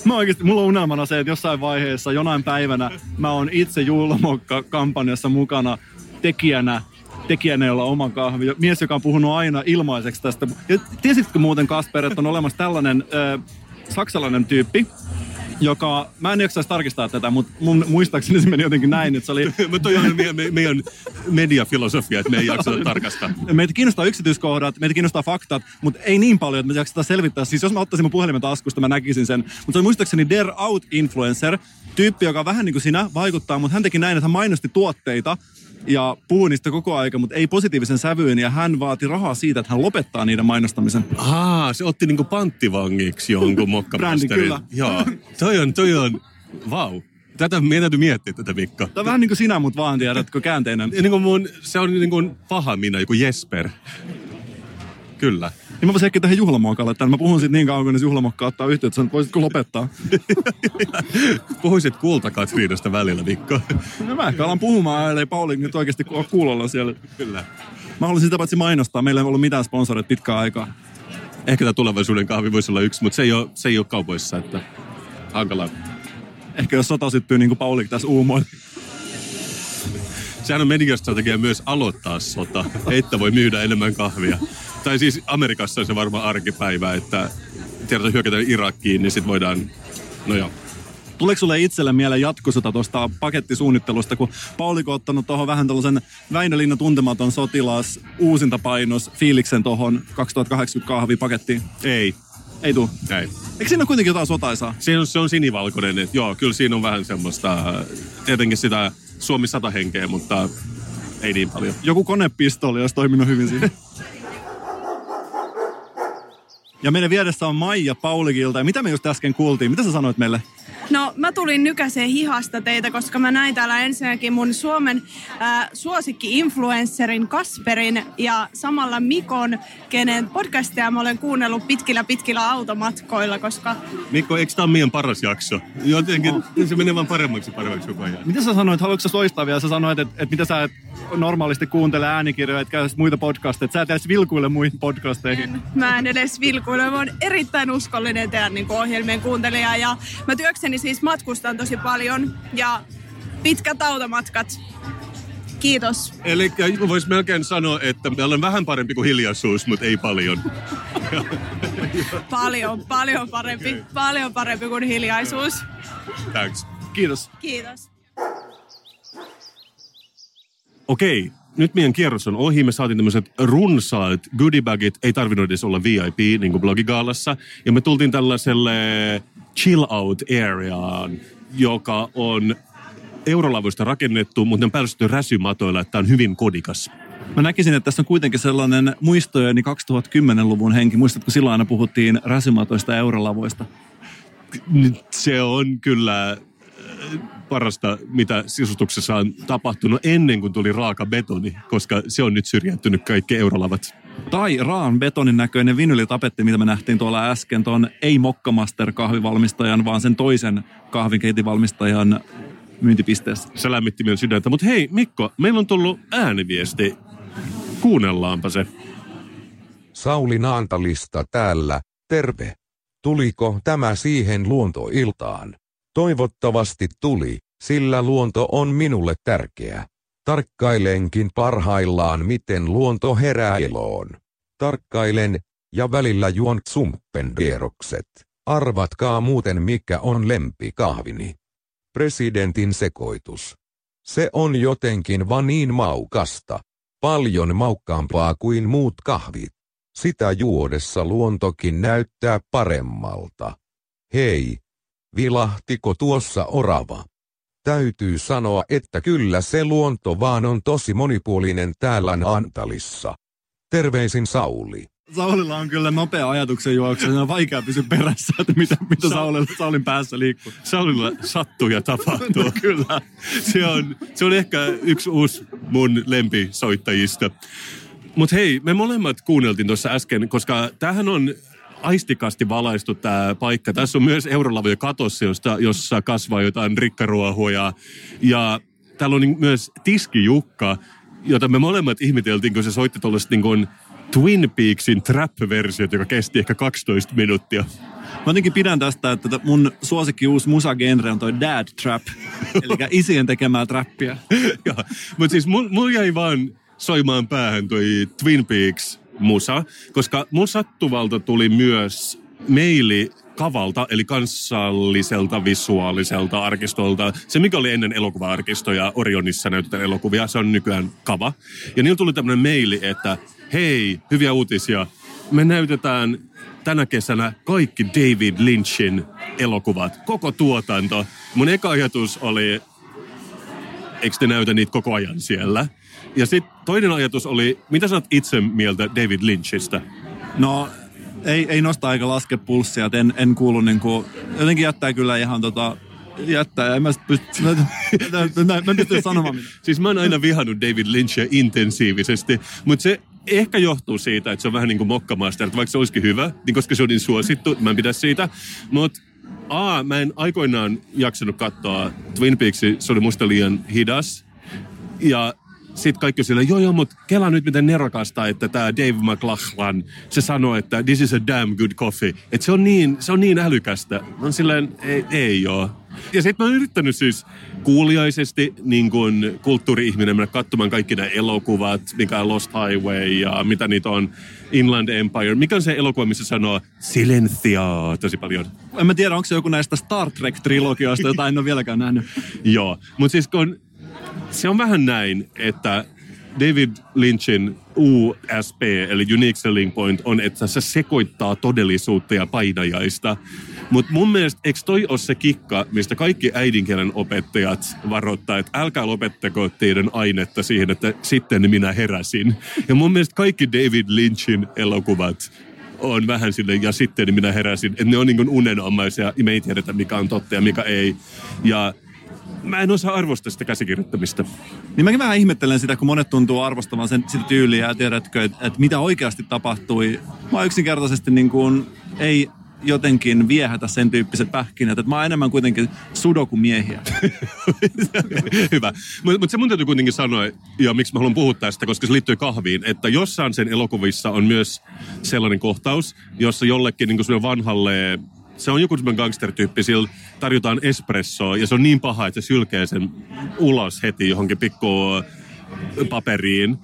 Mä oikeasti, mulla on unelmana se, että jossain vaiheessa, jonain päivänä, mä oon itse Juulomokka-kampanjassa mukana tekijänä tekijänä, jolla on oma kahvi. Mies, joka on puhunut aina ilmaiseksi tästä. Ja tiesitkö muuten, Kasper, että on olemassa tällainen ö, saksalainen tyyppi, joka, mä en jaksaisi tarkistaa tätä, mutta mun, muistaakseni se meni jotenkin näin, että se oli... *laughs*
mutta toi on meidän, me, meidän mediafilosofia, että me ei jaksa tarkastaa.
Meitä kiinnostaa yksityiskohdat, meitä kiinnostaa faktat, mutta ei niin paljon, että me jaksetaan selvittää. Siis jos mä ottaisin mun puhelimen taskusta, mä näkisin sen. Mutta se oli muistaakseni Der Out Influencer, tyyppi, joka vähän niin kuin sinä vaikuttaa, mutta hän teki näin, että hän mainosti tuotteita, ja puhui niistä koko aika, mutta ei positiivisen sävyyn. Ja hän vaati rahaa siitä, että hän lopettaa niiden mainostamisen.
Aa, se otti niinku panttivangiksi jonkun mokkaposterin.
kyllä.
Joo, toi on, toi on, vau. Tätä meidän täytyy miettiä tätä Mikko.
Tämä on vähän niin kuin sinä, mutta vaan tiedätkö, käänteinen.
Niin kuin mun, se on niin kuin paha minä, joku Jesper. Kyllä.
Niin mä voisin ehkä tähän juhlamokalle tämän. Mä puhun siitä niin kauan, kun juhlamokka ottaa yhteyttä, että voisitko lopettaa? *laughs*
Puhuisit kultakatriinasta välillä, Mikko.
No mä ehkä alan puhumaan, ellei Pauli nyt oikeasti ole kuulolla siellä.
Kyllä.
Mä haluaisin sitä paitsi mainostaa. Meillä ei ollut mitään sponsoreita pitkään aikaa.
Ehkä tämä tulevaisuuden kahvi voisi olla yksi, mutta se ei ole, se ei ole kaupoissa, että hankalaa.
Ehkä jos sota syttyy niin kuin Pauli tässä uumoin.
Sehän on mediastrategia myös aloittaa sota, että voi myydä enemmän kahvia. Tai siis Amerikassa on se varmaan arkipäivä, että tiedetään hyökätään Irakkiin, niin sitten voidaan, no joo.
Tuleeko sulle itselle mieleen jatkosota tuosta pakettisuunnittelusta, kun Pauliko on ottanut tuohon vähän tällaisen Väinölinna tuntematon sotilas uusinta painos fiiliksen tuohon 2080 kahvipakettiin?
Ei.
Ei tuu?
Ei.
Eikö siinä ole kuitenkin jotain sotaisaa?
Se on, se on sinivalkoinen, että joo, kyllä siinä on vähän semmoista, tietenkin sitä Suomi 100 henkeä, mutta ei niin paljon.
Joku konepistoli olisi toiminut hyvin siinä. Ja meidän vieressä on Maija Paulikilta. Ja mitä me just äsken kuultiin? Mitä sä sanoit meille?
No mä tulin nykäseen hihasta teitä, koska mä näin täällä ensinnäkin mun Suomen äh, suosikki-influencerin Kasperin ja samalla Mikon, kenen podcastia mä olen kuunnellut pitkillä pitkillä automatkoilla, koska...
Mikko, eikö tämä meidän paras jakso? Jotenkin oh. se menee vaan paremmaksi paremmaksi koko ajan.
Mitä sä sanoit? Haluatko sä loistaa vielä? Sä sanoit, että, että mitä sä et normaalisti kuuntele äänikirjoja, etkä muita podcasteja. Sä et edes vilkuille muihin podcasteihin.
En, mä en edes vilkuille. Mä oon erittäin uskollinen teidän niin ohjelmien kuuntelija ja mä työkseni siis matkustan tosi paljon ja pitkät automatkat Kiitos.
Eli voisi melkein sanoa, että me ollaan vähän parempi kuin hiljaisuus, mutta ei paljon. *laughs*
Paljon, paljon parempi. Paljon parempi kuin hiljaisuus.
Thanks.
Kiitos.
Kiitos.
Okei, nyt meidän kierros on ohi. Me saatiin tämmöiset runsaat goodiebagit. Ei tarvinnut edes olla VIP, niin kuin blogigaalassa. Ja me tultiin tällaiselle chill out areaan, joka on eurolavoista rakennettu, mutta ne on päällystetty räsymatoilla, että tämä on hyvin kodikas.
Mä näkisin, että tässä on kuitenkin sellainen muistojeni 2010-luvun henki. Muistatko silloin aina puhuttiin räsymatoista ja eurolavoista?
Se on kyllä äh, parasta, mitä sisustuksessa on tapahtunut ennen kuin tuli raaka betoni, koska se on nyt syrjäytynyt kaikki eurolavat.
Tai raan betonin näköinen vinylitapetti, mitä me nähtiin tuolla äsken, tuon ei Mokkamaster kahvivalmistajan, vaan sen toisen kahvinkeitinvalmistajan myyntipisteessä.
Se lämmitti minun sydäntä. Mutta hei Mikko, meillä on tullut ääniviesti. Kuunnellaanpa se.
Sauli Naantalista täällä, terve. Tuliko tämä siihen luontoiltaan? Toivottavasti tuli, sillä luonto on minulle tärkeä. Tarkkailenkin parhaillaan miten luonto herää eloon. Tarkkailen, ja välillä juon tsumpenvierokset. Arvatkaa muuten mikä on lempikahvini. Presidentin sekoitus. Se on jotenkin vaan niin maukasta. Paljon maukkaampaa kuin muut kahvit. Sitä juodessa luontokin näyttää paremmalta. Hei, vilahtiko tuossa orava? Täytyy sanoa, että kyllä se luonto vaan on tosi monipuolinen täällä Antalissa. Terveisin Sauli.
Saulilla on kyllä nopea ajatuksen juoksu, ja on vaikea pysyä perässä, että mitä, mitä Saulilla, Saulin päässä liikkuu.
Saulilla sattuu ja tapahtuu.
No, *laughs* kyllä.
Se on, se on ehkä yksi uusi mun lempisoittajista. Mutta hei, me molemmat kuunneltiin tuossa äsken, koska tämähän on aistikasti valaistu tämä paikka. Tässä on myös eurolavoja katossa, josta, jossa kasvaa jotain rikkaruohoja. Ja täällä on niin myös Tiski-Jukka, jota me molemmat ihmeteltiin, kun se soitti tuollaista niin kuin Twin Peaksin trap-versiot, joka kesti ehkä 12 minuuttia.
Mä jotenkin pidän tästä, että mun suosikki uusi musagenre on toi dad trap, *laughs* eli isien tekemää trappia. *laughs*
Mutta siis mulla mul jäi vaan soimaan päähän toi Twin Peaks musa, koska mun sattuvalta tuli myös meili Kavalta, eli kansalliselta visuaaliselta arkistolta. Se, mikä oli ennen elokuva-arkistoja Orionissa näytetään elokuvia, se on nykyään Kava. Ja niillä tuli tämmöinen meili, että hei, hyviä uutisia. Me näytetään tänä kesänä kaikki David Lynchin elokuvat, koko tuotanto. Mun eka ajatus oli, eikö te näytä niitä koko ajan siellä? Ja sitten toinen ajatus oli, mitä sä oot itse mieltä David Lynchistä?
No, ei, ei nosta eikä laske pulssia, en, en kuulu niinku, jotenkin jättää kyllä ihan tota, jättää, en mä pysty, mä, mä, mä, pysty sanomaan mitään.
Siis mä oon aina vihannut David Lynchia intensiivisesti, mutta se ehkä johtuu siitä, että se on vähän niin kuin mokkamaster, että vaikka se olisikin hyvä, niin koska se on niin suosittu, mä en pidä siitä. Mutta A, mä en aikoinaan jaksanut katsoa Twin Peaksia, se oli musta liian hidas. Ja sitten kaikki on silleen, joo joo, mutta kela nyt miten nerokasta, että tämä Dave McLachlan, se sanoo, että this is a damn good coffee. Että se on niin, se on niin älykästä. Mä oon silleen, ei, ei joo. Ja sitten mä oon yrittänyt siis kuuliaisesti niin kuin kulttuuri-ihminen mennä katsomaan kaikki nämä elokuvat, mikä on Lost Highway ja mitä niitä on, Inland Empire. Mikä on se elokuva, missä sanoo Silentia tosi paljon?
En mä tiedä, onko se joku näistä Star Trek-trilogioista, jota en ole vieläkään nähnyt.
Joo, mutta siis kun se on vähän näin, että David Lynchin USP, eli Unique Selling Point, on, että se sekoittaa todellisuutta ja painajaista. Mutta mun mielestä, eikö toi ole se kikka, mistä kaikki äidinkielen opettajat varoittaa, että älkää lopettako teidän ainetta siihen, että sitten minä heräsin. Ja mun mielestä kaikki David Lynchin elokuvat on vähän sille ja sitten minä heräsin. Että ne on niin unenomaisia ja me ei tiedetä mikä on totta ja mikä ei. Ja mä en osaa arvostaa sitä käsikirjoittamista.
Niin mäkin vähän ihmettelen sitä, kun monet tuntuu arvostamaan sen, sitä tyyliä ja tiedätkö, että, että mitä oikeasti tapahtui. Mä yksinkertaisesti niin kuin, ei jotenkin viehätä sen tyyppiset pähkinät. Että mä oon enemmän kuitenkin sudokumiehiä. *laughs*
Hyvä. Mutta mut se mun täytyy kuitenkin sanoa, ja miksi mä haluan puhua tästä, koska se liittyy kahviin, että jossain sen elokuvissa on myös sellainen kohtaus, jossa jollekin niin vanhalle se on joku semmoinen gangster-tyyppi, sillä tarjotaan espressoa ja se on niin paha, että se sylkee sen ulos heti johonkin pikku paperiin.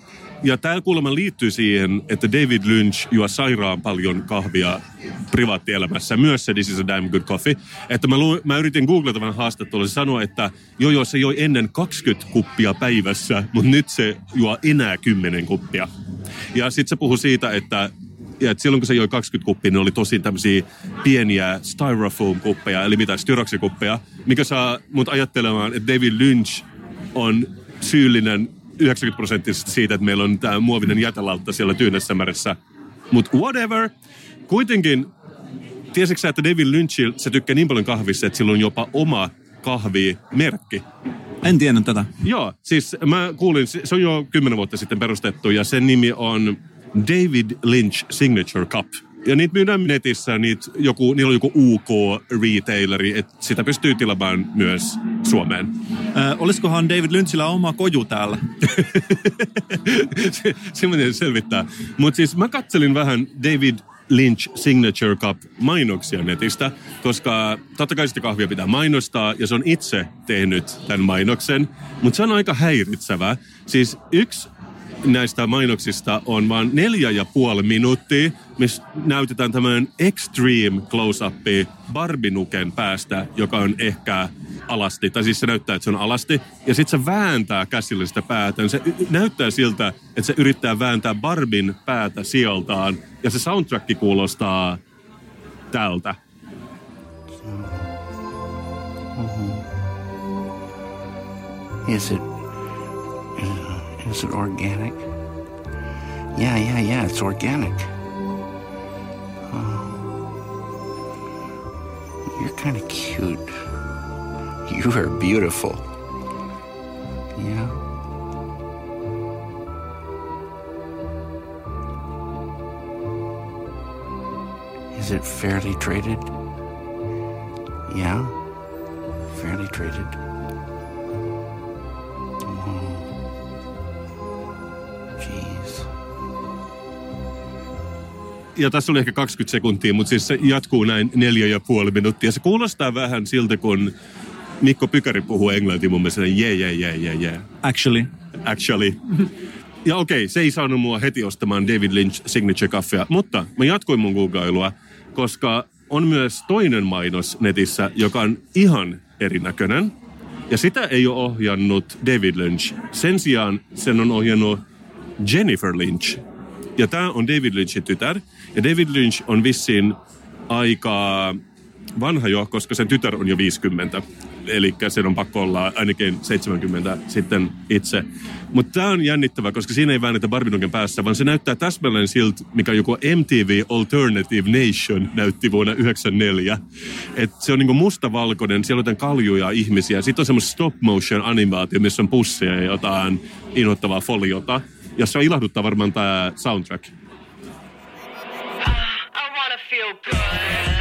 Ja tämä kuulemma liittyy siihen, että David Lynch juo sairaan paljon kahvia privaattielämässä, myös se This is a damn good coffee. Että mä, lu- mä yritin googlata vähän haastattelua, se sanoi, että joo joo, se joi ennen 20 kuppia päivässä, mutta nyt se juo enää 10 kuppia. Ja sitten se puhui siitä, että ja että silloin kun se joi 20 kuppia, niin oli tosi tämmöisiä pieniä styrofoam-kuppeja, eli mitä styroksi-kuppeja, mikä saa mut ajattelemaan, että David Lynch on syyllinen 90 prosenttisesti siitä, että meillä on tämä muovinen jätelautta siellä Tyynässämärässä. Mutta whatever. Kuitenkin, tiesitkö sä, että David Lynch, se tykkää niin paljon kahvissa, että sillä on jopa oma kahvimerkki.
En tiennyt tätä.
Joo, siis mä kuulin, se se on jo kymmenen vuotta sitten perustettu ja sen nimi on David Lynch Signature Cup. Ja niitä myydään netissä, niitä joku, niillä on joku UK-retaileri, että sitä pystyy tilaamaan myös Suomeen.
Ö, olisikohan David Lynchillä oma koju täällä? *laughs*
se, se mä tiedän selvittää. Mutta siis mä katselin vähän David Lynch Signature Cup mainoksia netistä, koska totta kai sitä kahvia pitää mainostaa, ja se on itse tehnyt tämän mainoksen, mutta se on aika häiritsevä. Siis yksi näistä mainoksista on vain neljä ja puoli minuuttia, missä näytetään tämmöinen extreme close-up barbinuken päästä, joka on ehkä alasti, tai siis se näyttää, että se on alasti, ja sitten se vääntää käsillä sitä päätä. Se y- näyttää siltä, että se yrittää vääntää Barbin päätä sieltaan, ja se soundtrack kuulostaa tältä.
Is it, is it organic? Yeah, yeah, yeah, it's organic. Oh. You're kind of cute. You are beautiful. Yeah. Is it fairly traded? Yeah. Fairly traded.
Ja tässä oli ehkä 20 sekuntia, mutta siis se jatkuu näin neljä ja puoli minuuttia. Se kuulostaa vähän siltä, kun Mikko Pykäri puhuu englantia mun mielestä, yeah, yeah, yeah, yeah, yeah.
Actually.
Actually. Ja okei, se ei saanut mua heti ostamaan David Lynch Signature Caffea, mutta mä jatkoin mun googlailua, koska on myös toinen mainos netissä, joka on ihan erinäköinen. Ja sitä ei ole ohjannut David Lynch. Sen sijaan sen on ohjannut Jennifer Lynch. Ja tämä on David Lynchin tytär. Ja David Lynch on vissiin aika vanha jo, koska sen tytär on jo 50. Eli sen on pakko olla ainakin 70 sitten itse. Mutta tämä on jännittävä, koska siinä ei väännetä Barbinuken päässä, vaan se näyttää täsmälleen siltä, mikä joku MTV Alternative Nation näytti vuonna 1994. Et se on niinku mustavalkoinen, siellä on jotain kaljuja ihmisiä. Sitten on semmoista stop motion animaatio, missä on pusseja ja jotain inhottavaa foliota. Ja se ilahduttaa varmaan tämä soundtrack. feel good.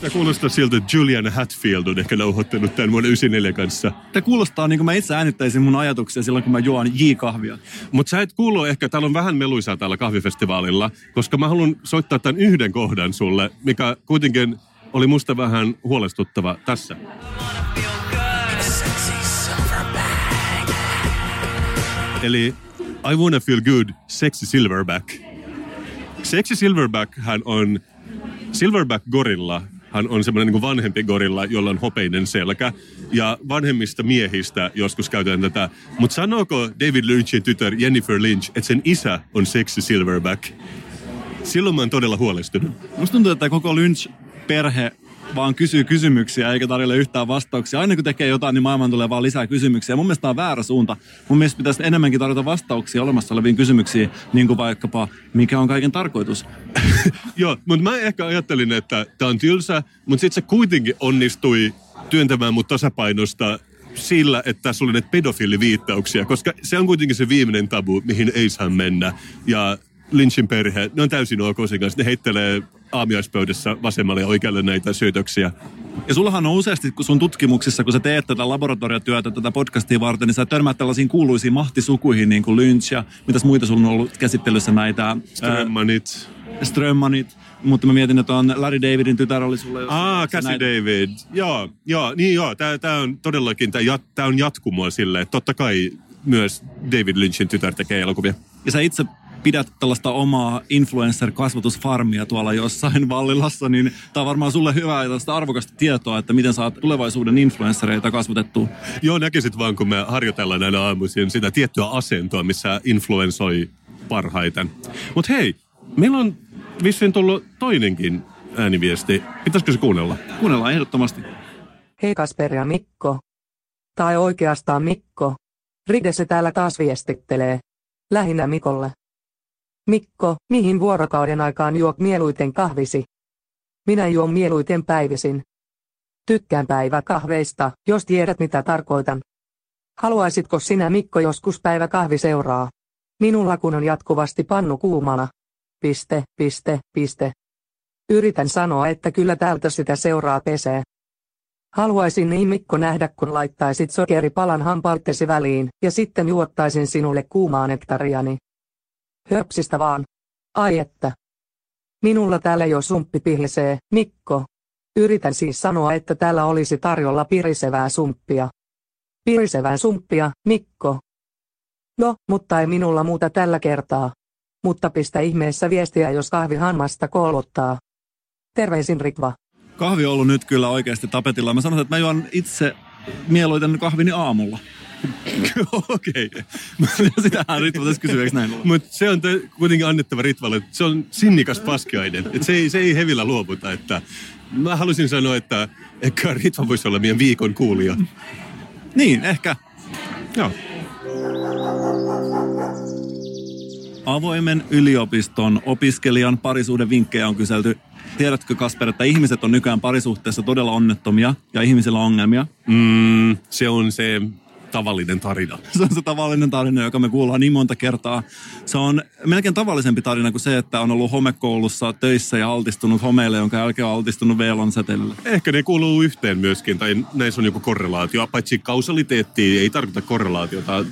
Sitä kuulostaa siltä, että Julian Hatfield on ehkä nauhoittanut tämän vuonna 94 kanssa.
Tämä kuulostaa niin kuin mä itse äänittäisin mun ajatuksia silloin, kun mä juon J-kahvia.
Mutta sä et kuulu ehkä, täällä on vähän meluisaa täällä kahvifestivaalilla, koska mä haluan soittaa tämän yhden kohdan sulle, mikä kuitenkin oli musta vähän huolestuttava tässä. Eli I wanna feel good, sexy silverback. Sexy silverback hän on, silverback gorilla hän on semmoinen niin vanhempi gorilla, jolla on hopeinen selkä. Ja vanhemmista miehistä joskus käytetään tätä. Mutta sanooko David Lynchin tytär Jennifer Lynch, että sen isä on sexy silverback? Silloin mä oon todella huolestunut.
Musta tuntuu, että koko Lynch-perhe vaan kysyy kysymyksiä eikä tarjolle yhtään vastauksia. Aina kun tekee jotain, niin maailman tulee vaan lisää kysymyksiä. Mun mielestä tämä on väärä suunta. Mun mielestä pitäisi enemmänkin tarjota vastauksia olemassa oleviin kysymyksiin, niin kuin vaikkapa, mikä on kaiken tarkoitus. *laughs*
Joo, mutta mä ehkä ajattelin, että tämä on tylsä, mutta sitten se kuitenkin onnistui työntämään mut tasapainosta sillä, että tässä oli näitä pedofiiliviittauksia, koska se on kuitenkin se viimeinen tabu, mihin ei saa mennä. Ja Lynchin perhe, ne on täysin ok sen kanssa. Ne heittelee aamiaispöydässä vasemmalle ja oikealle näitä syytöksiä.
Ja sullahan on useasti, kun sun tutkimuksissa, kun sä teet tätä laboratoriotyötä tätä podcastia varten, niin sä törmäät tällaisiin kuuluisiin mahtisukuihin, niin kuin Lynch ja mitäs muita sulla on ollut käsittelyssä näitä...
Strömmanit.
Ää, Strömmanit. Mutta mä mietin, että on Larry Davidin tytär oli sulle...
Ah, Cassie näitä... David. Joo, joo, niin joo. Tää, tää on todellakin, tää, jat, tää on jatkumoa silleen. Totta kai myös David Lynchin tytär tekee elokuvia.
Ja sä itse pidät tällaista omaa influencer-kasvatusfarmia tuolla jossain Vallilassa, niin tämä on varmaan sulle hyvää ja tällaista arvokasta tietoa, että miten saat tulevaisuuden influenssereita kasvatettua.
Joo, näkisit vaan, kun me harjoitellaan näillä aamuisin sitä tiettyä asentoa, missä influensoi parhaiten. Mutta hei, meillä on vissiin tullut toinenkin ääniviesti. Pitäisikö se kuunnella?
Kuunnellaan ehdottomasti.
Hei Kasper ja Mikko. Tai oikeastaan Mikko. Ride se täällä taas viestittelee. Lähinnä Mikolle. Mikko, mihin vuorokauden aikaan juok mieluiten kahvisi? Minä juon mieluiten päivisin. Tykkään päiväkahveista, jos tiedät mitä tarkoitan. Haluaisitko sinä Mikko joskus päiväkahvi seuraa? Minulla kun on jatkuvasti pannu kuumana. Piste, piste, piste. Yritän sanoa, että kyllä täältä sitä seuraa pesee. Haluaisin niin Mikko nähdä, kun laittaisit sokeripalan hampauttesi väliin, ja sitten juottaisin sinulle kuumaa nektariani. Höpsistä vaan. Ai että. Minulla täällä jo sumppi pihlisee, Mikko. Yritän siis sanoa, että täällä olisi tarjolla pirisevää sumppia. Pirisevää sumppia, Mikko. No, mutta ei minulla muuta tällä kertaa. Mutta pistä ihmeessä viestiä, jos kahvi hammasta kouluttaa. Terveisin Rikva.
Kahvi on ollut nyt kyllä oikeasti tapetilla. Mä sanoisin, että mä juon itse mieluiten kahvini aamulla.
Okei.
Okay. Sitähän Ritva tässä kysyy, eikö näin
Mutta se on te, kuitenkin annettava Ritvalle, että se on sinnikas paskiainen. Että se, ei, se ei hevillä luovuta. Että mä halusin sanoa, että ehkä Ritva voisi olla meidän viikon kuulija.
Niin, ehkä.
Joo.
Avoimen yliopiston opiskelijan parisuuden vinkkejä on kyselty. Tiedätkö Kasper, että ihmiset on nykyään parisuhteessa todella onnettomia ja ihmisillä on ongelmia?
Mm, se on se tavallinen tarina. *laughs*
Se on se tavallinen tarina, joka me kuullaan niin monta kertaa. Se on melkein tavallisempi tarina kuin se, että on ollut homekoulussa töissä ja altistunut homeelle, jonka jälkeen on altistunut veelon säteille.
Ehkä ne kuuluu yhteen myöskin, tai näissä on joku korrelaatio. Paitsi kausaliteetti ei tarkoita korrelaatiota,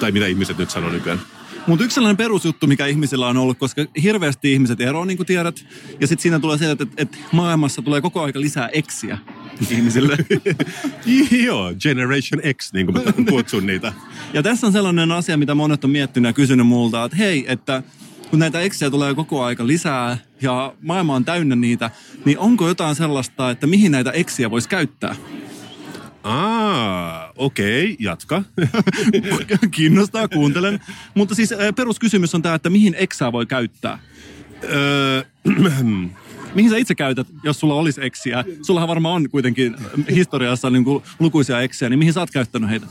tai mitä ihmiset nyt sanoo nykyään.
Mutta yksi sellainen perusjuttu, mikä ihmisillä on ollut, koska hirveästi ihmiset eroavat, niin kuin tiedät. Ja sitten siinä tulee se, että, että maailmassa tulee koko aika lisää eksiä ihmisille. *laughs*
Joo, Generation X, niin kuin mä kutsun niitä.
Ja tässä on sellainen asia, mitä monet on miettinyt ja kysynyt multa, että hei, että kun näitä eksiä tulee koko aika lisää ja maailma on täynnä niitä, niin onko jotain sellaista, että mihin näitä eksiä voisi käyttää?
Aa, okei, okay, jatka. *laughs*
Kiinnostaa, kuuntelen. Mutta siis peruskysymys on tämä, että mihin eksää voi käyttää? Öö, *clears throat* mihin sä itse käytät, jos sulla olisi eksiä? Sullahan varmaan on kuitenkin historiassa niin kuin lukuisia eksiä, niin mihin sä oot käyttänyt heitä?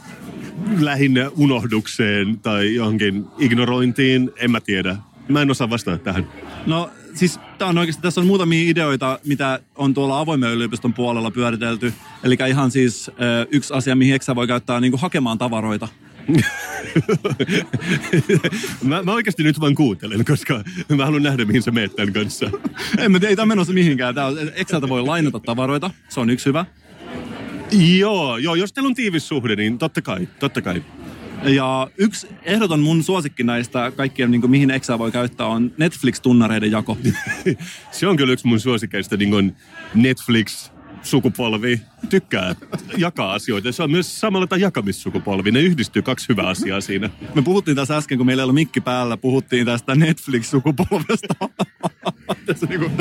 Lähinnä unohdukseen tai johonkin ignorointiin, en mä tiedä. Mä en osaa vastata tähän.
No siis tää on oikeasti, tässä on muutamia ideoita, mitä on tuolla avoimen yliopiston puolella pyöritelty. Eli ihan siis yksi asia, mihin eksä voi käyttää niin kuin hakemaan tavaroita. *laughs*
mä, mä oikeasti nyt vaan kuuntelen, koska mä haluan nähdä, mihin sä meet tämän kanssa.
en mä tiedä, ei tämä menossa mihinkään. Tää on, Exceltä voi lainata tavaroita, se on yksi hyvä.
Joo, joo, jos teillä on tiivis suhde, niin totta kai, totta kai.
Ja yksi ehdoton mun suosikki näistä kaikkien, niin kuin, mihin Exaa voi käyttää, on Netflix-tunnareiden jako. *laughs*
se on kyllä yksi mun suosikeista, niin kuin Netflix sukupolvi tykkää jakaa asioita. Se on myös samalla tämä jakamissukupolvi. Ne yhdistyy kaksi hyvää asiaa siinä.
Me puhuttiin tässä äsken, kun meillä ei ollut mikki päällä, puhuttiin tästä Netflix-sukupolvesta. *laughs* tässä niin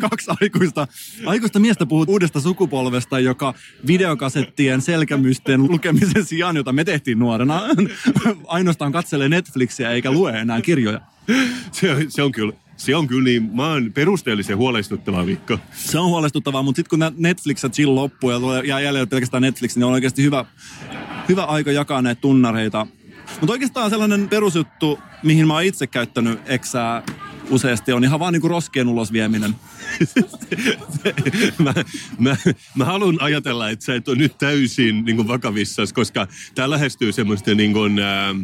kaksi aikuista, aikuista miestä puhut uudesta sukupolvesta, joka videokasettien selkämysten lukemisen sijaan, jota me tehtiin nuorena, *laughs* ainoastaan katselee Netflixiä eikä lue enää kirjoja.
Se, se on kyllä se on kyllä niin, mä oon perusteellisen huolestuttava viikko.
Se on huolestuttavaa, mutta sitten kun Netflix ja chill loppuu ja jää jäljellä pelkästään Netflix, niin on oikeasti hyvä, hyvä aika jakaa näitä tunnareita. Mutta oikeastaan sellainen perusjuttu, mihin mä oon itse käyttänyt eksää useasti, on ihan vaan niinku roskien ulos vieminen. *laughs*
mä, mä, mä haluan ajatella, että sä et ole nyt täysin niin vakavissasi, koska tää lähestyy semmoista niin kuin, äh,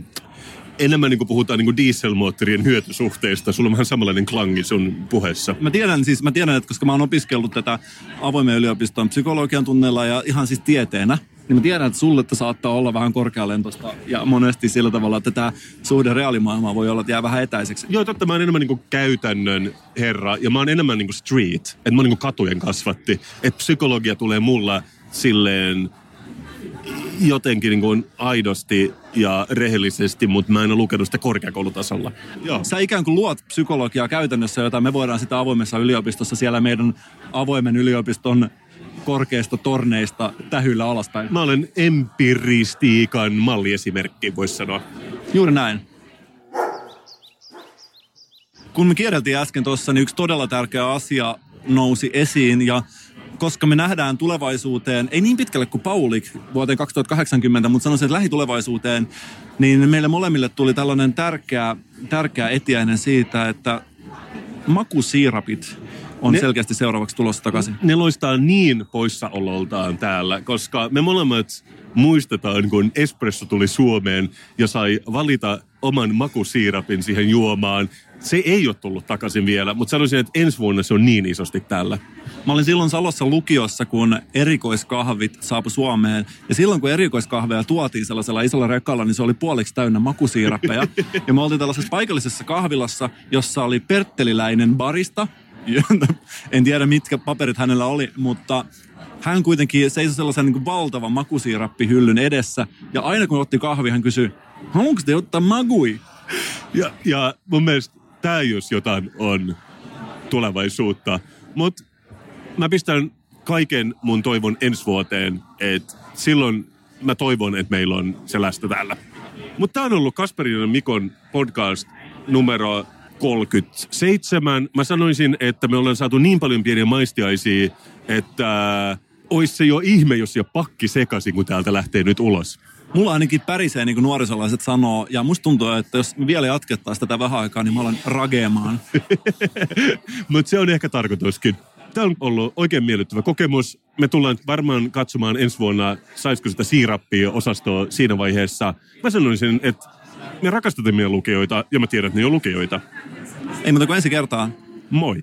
enemmän niin kuin puhutaan niin kuin dieselmoottorien hyötysuhteista. Sulla on vähän samanlainen klangi sun puheessa.
Mä tiedän siis, mä tiedän, että koska mä oon opiskellut tätä avoimen yliopiston psykologian tunneilla ja ihan siis tieteenä, niin mä tiedän, että sulle että saattaa olla vähän korkealentosta ja monesti sillä tavalla, että tämä suhde reaalimaailmaan voi olla, että jää vähän etäiseksi.
Joo, totta. Mä oon enemmän niin käytännön herra ja mä oon enemmän niin street. Että mä oon niin katujen kasvatti. Että psykologia tulee mulla silleen jotenkin niin kuin aidosti ja rehellisesti, mutta mä en ole lukenut sitä korkeakoulutasolla. Joo.
Sä ikään kuin luot psykologiaa käytännössä, jota me voidaan sitä avoimessa yliopistossa siellä meidän avoimen yliopiston korkeista torneista tähyllä alaspäin.
Mä olen empiristiikan malliesimerkki, voisi sanoa.
Juuri näin. Kun me kierreltiin äsken tuossa, niin yksi todella tärkeä asia nousi esiin ja koska me nähdään tulevaisuuteen, ei niin pitkälle kuin Paulik vuoteen 2080, mutta sanoisin, että lähitulevaisuuteen, niin meille molemmille tuli tällainen tärkeä, tärkeä etiäinen siitä, että makusiirapit on
Ne-
selkeästi seuraavaksi tulossa takaisin.
Ne loistaa niin poissaololtaan täällä, koska me molemmat muistetaan, kun espresso tuli Suomeen ja sai valita oman makusiirapin siihen juomaan. Se ei ole tullut takaisin vielä, mutta sanoisin, että ensi vuonna se on niin isosti täällä.
Mä olin silloin Salossa lukiossa, kun erikoiskahvit saapu Suomeen. Ja silloin, kun erikoiskahveja tuotiin sellaisella isolla rekalla, niin se oli puoliksi täynnä makusiirappeja. *laughs* ja me oltiin tällaisessa paikallisessa kahvilassa, jossa oli pertteliläinen barista. *laughs* en tiedä, mitkä paperit hänellä oli, mutta hän kuitenkin seisoi sellaisen niin kuin valtavan makusiirappihyllyn edessä. Ja aina kun otti kahvi, hän kysyi, haluanko te ottaa magui?
Ja, ja mun mielestä tämä jos jotain on tulevaisuutta. Mutta mä pistän kaiken mun toivon ensi vuoteen, että silloin mä toivon, että meillä on se lästö täällä. Mutta tämä on ollut Kasperin ja Mikon podcast numero 37. Mä sanoisin, että me ollaan saatu niin paljon pieniä maistiaisia, että olisi se jo ihme, jos jo pakki sekaisin, kun täältä lähtee nyt ulos.
Mulla ainakin pärisee, niin kuin nuorisolaiset sanoo, ja musta tuntuu, että jos me vielä jatkettaisiin tätä vähän aikaa, niin mä alan rageemaan. *laughs*
Mutta se on ehkä tarkoituskin. Tämä on ollut oikein miellyttävä kokemus. Me tullaan varmaan katsomaan ensi vuonna, saisiko sitä siirappia osastoa siinä vaiheessa. Mä sanoisin, että me rakastamme meidän lukijoita ja mä tiedän, että ne on lukijoita.
Ei muuta kuin ensi kertaan.
Moi.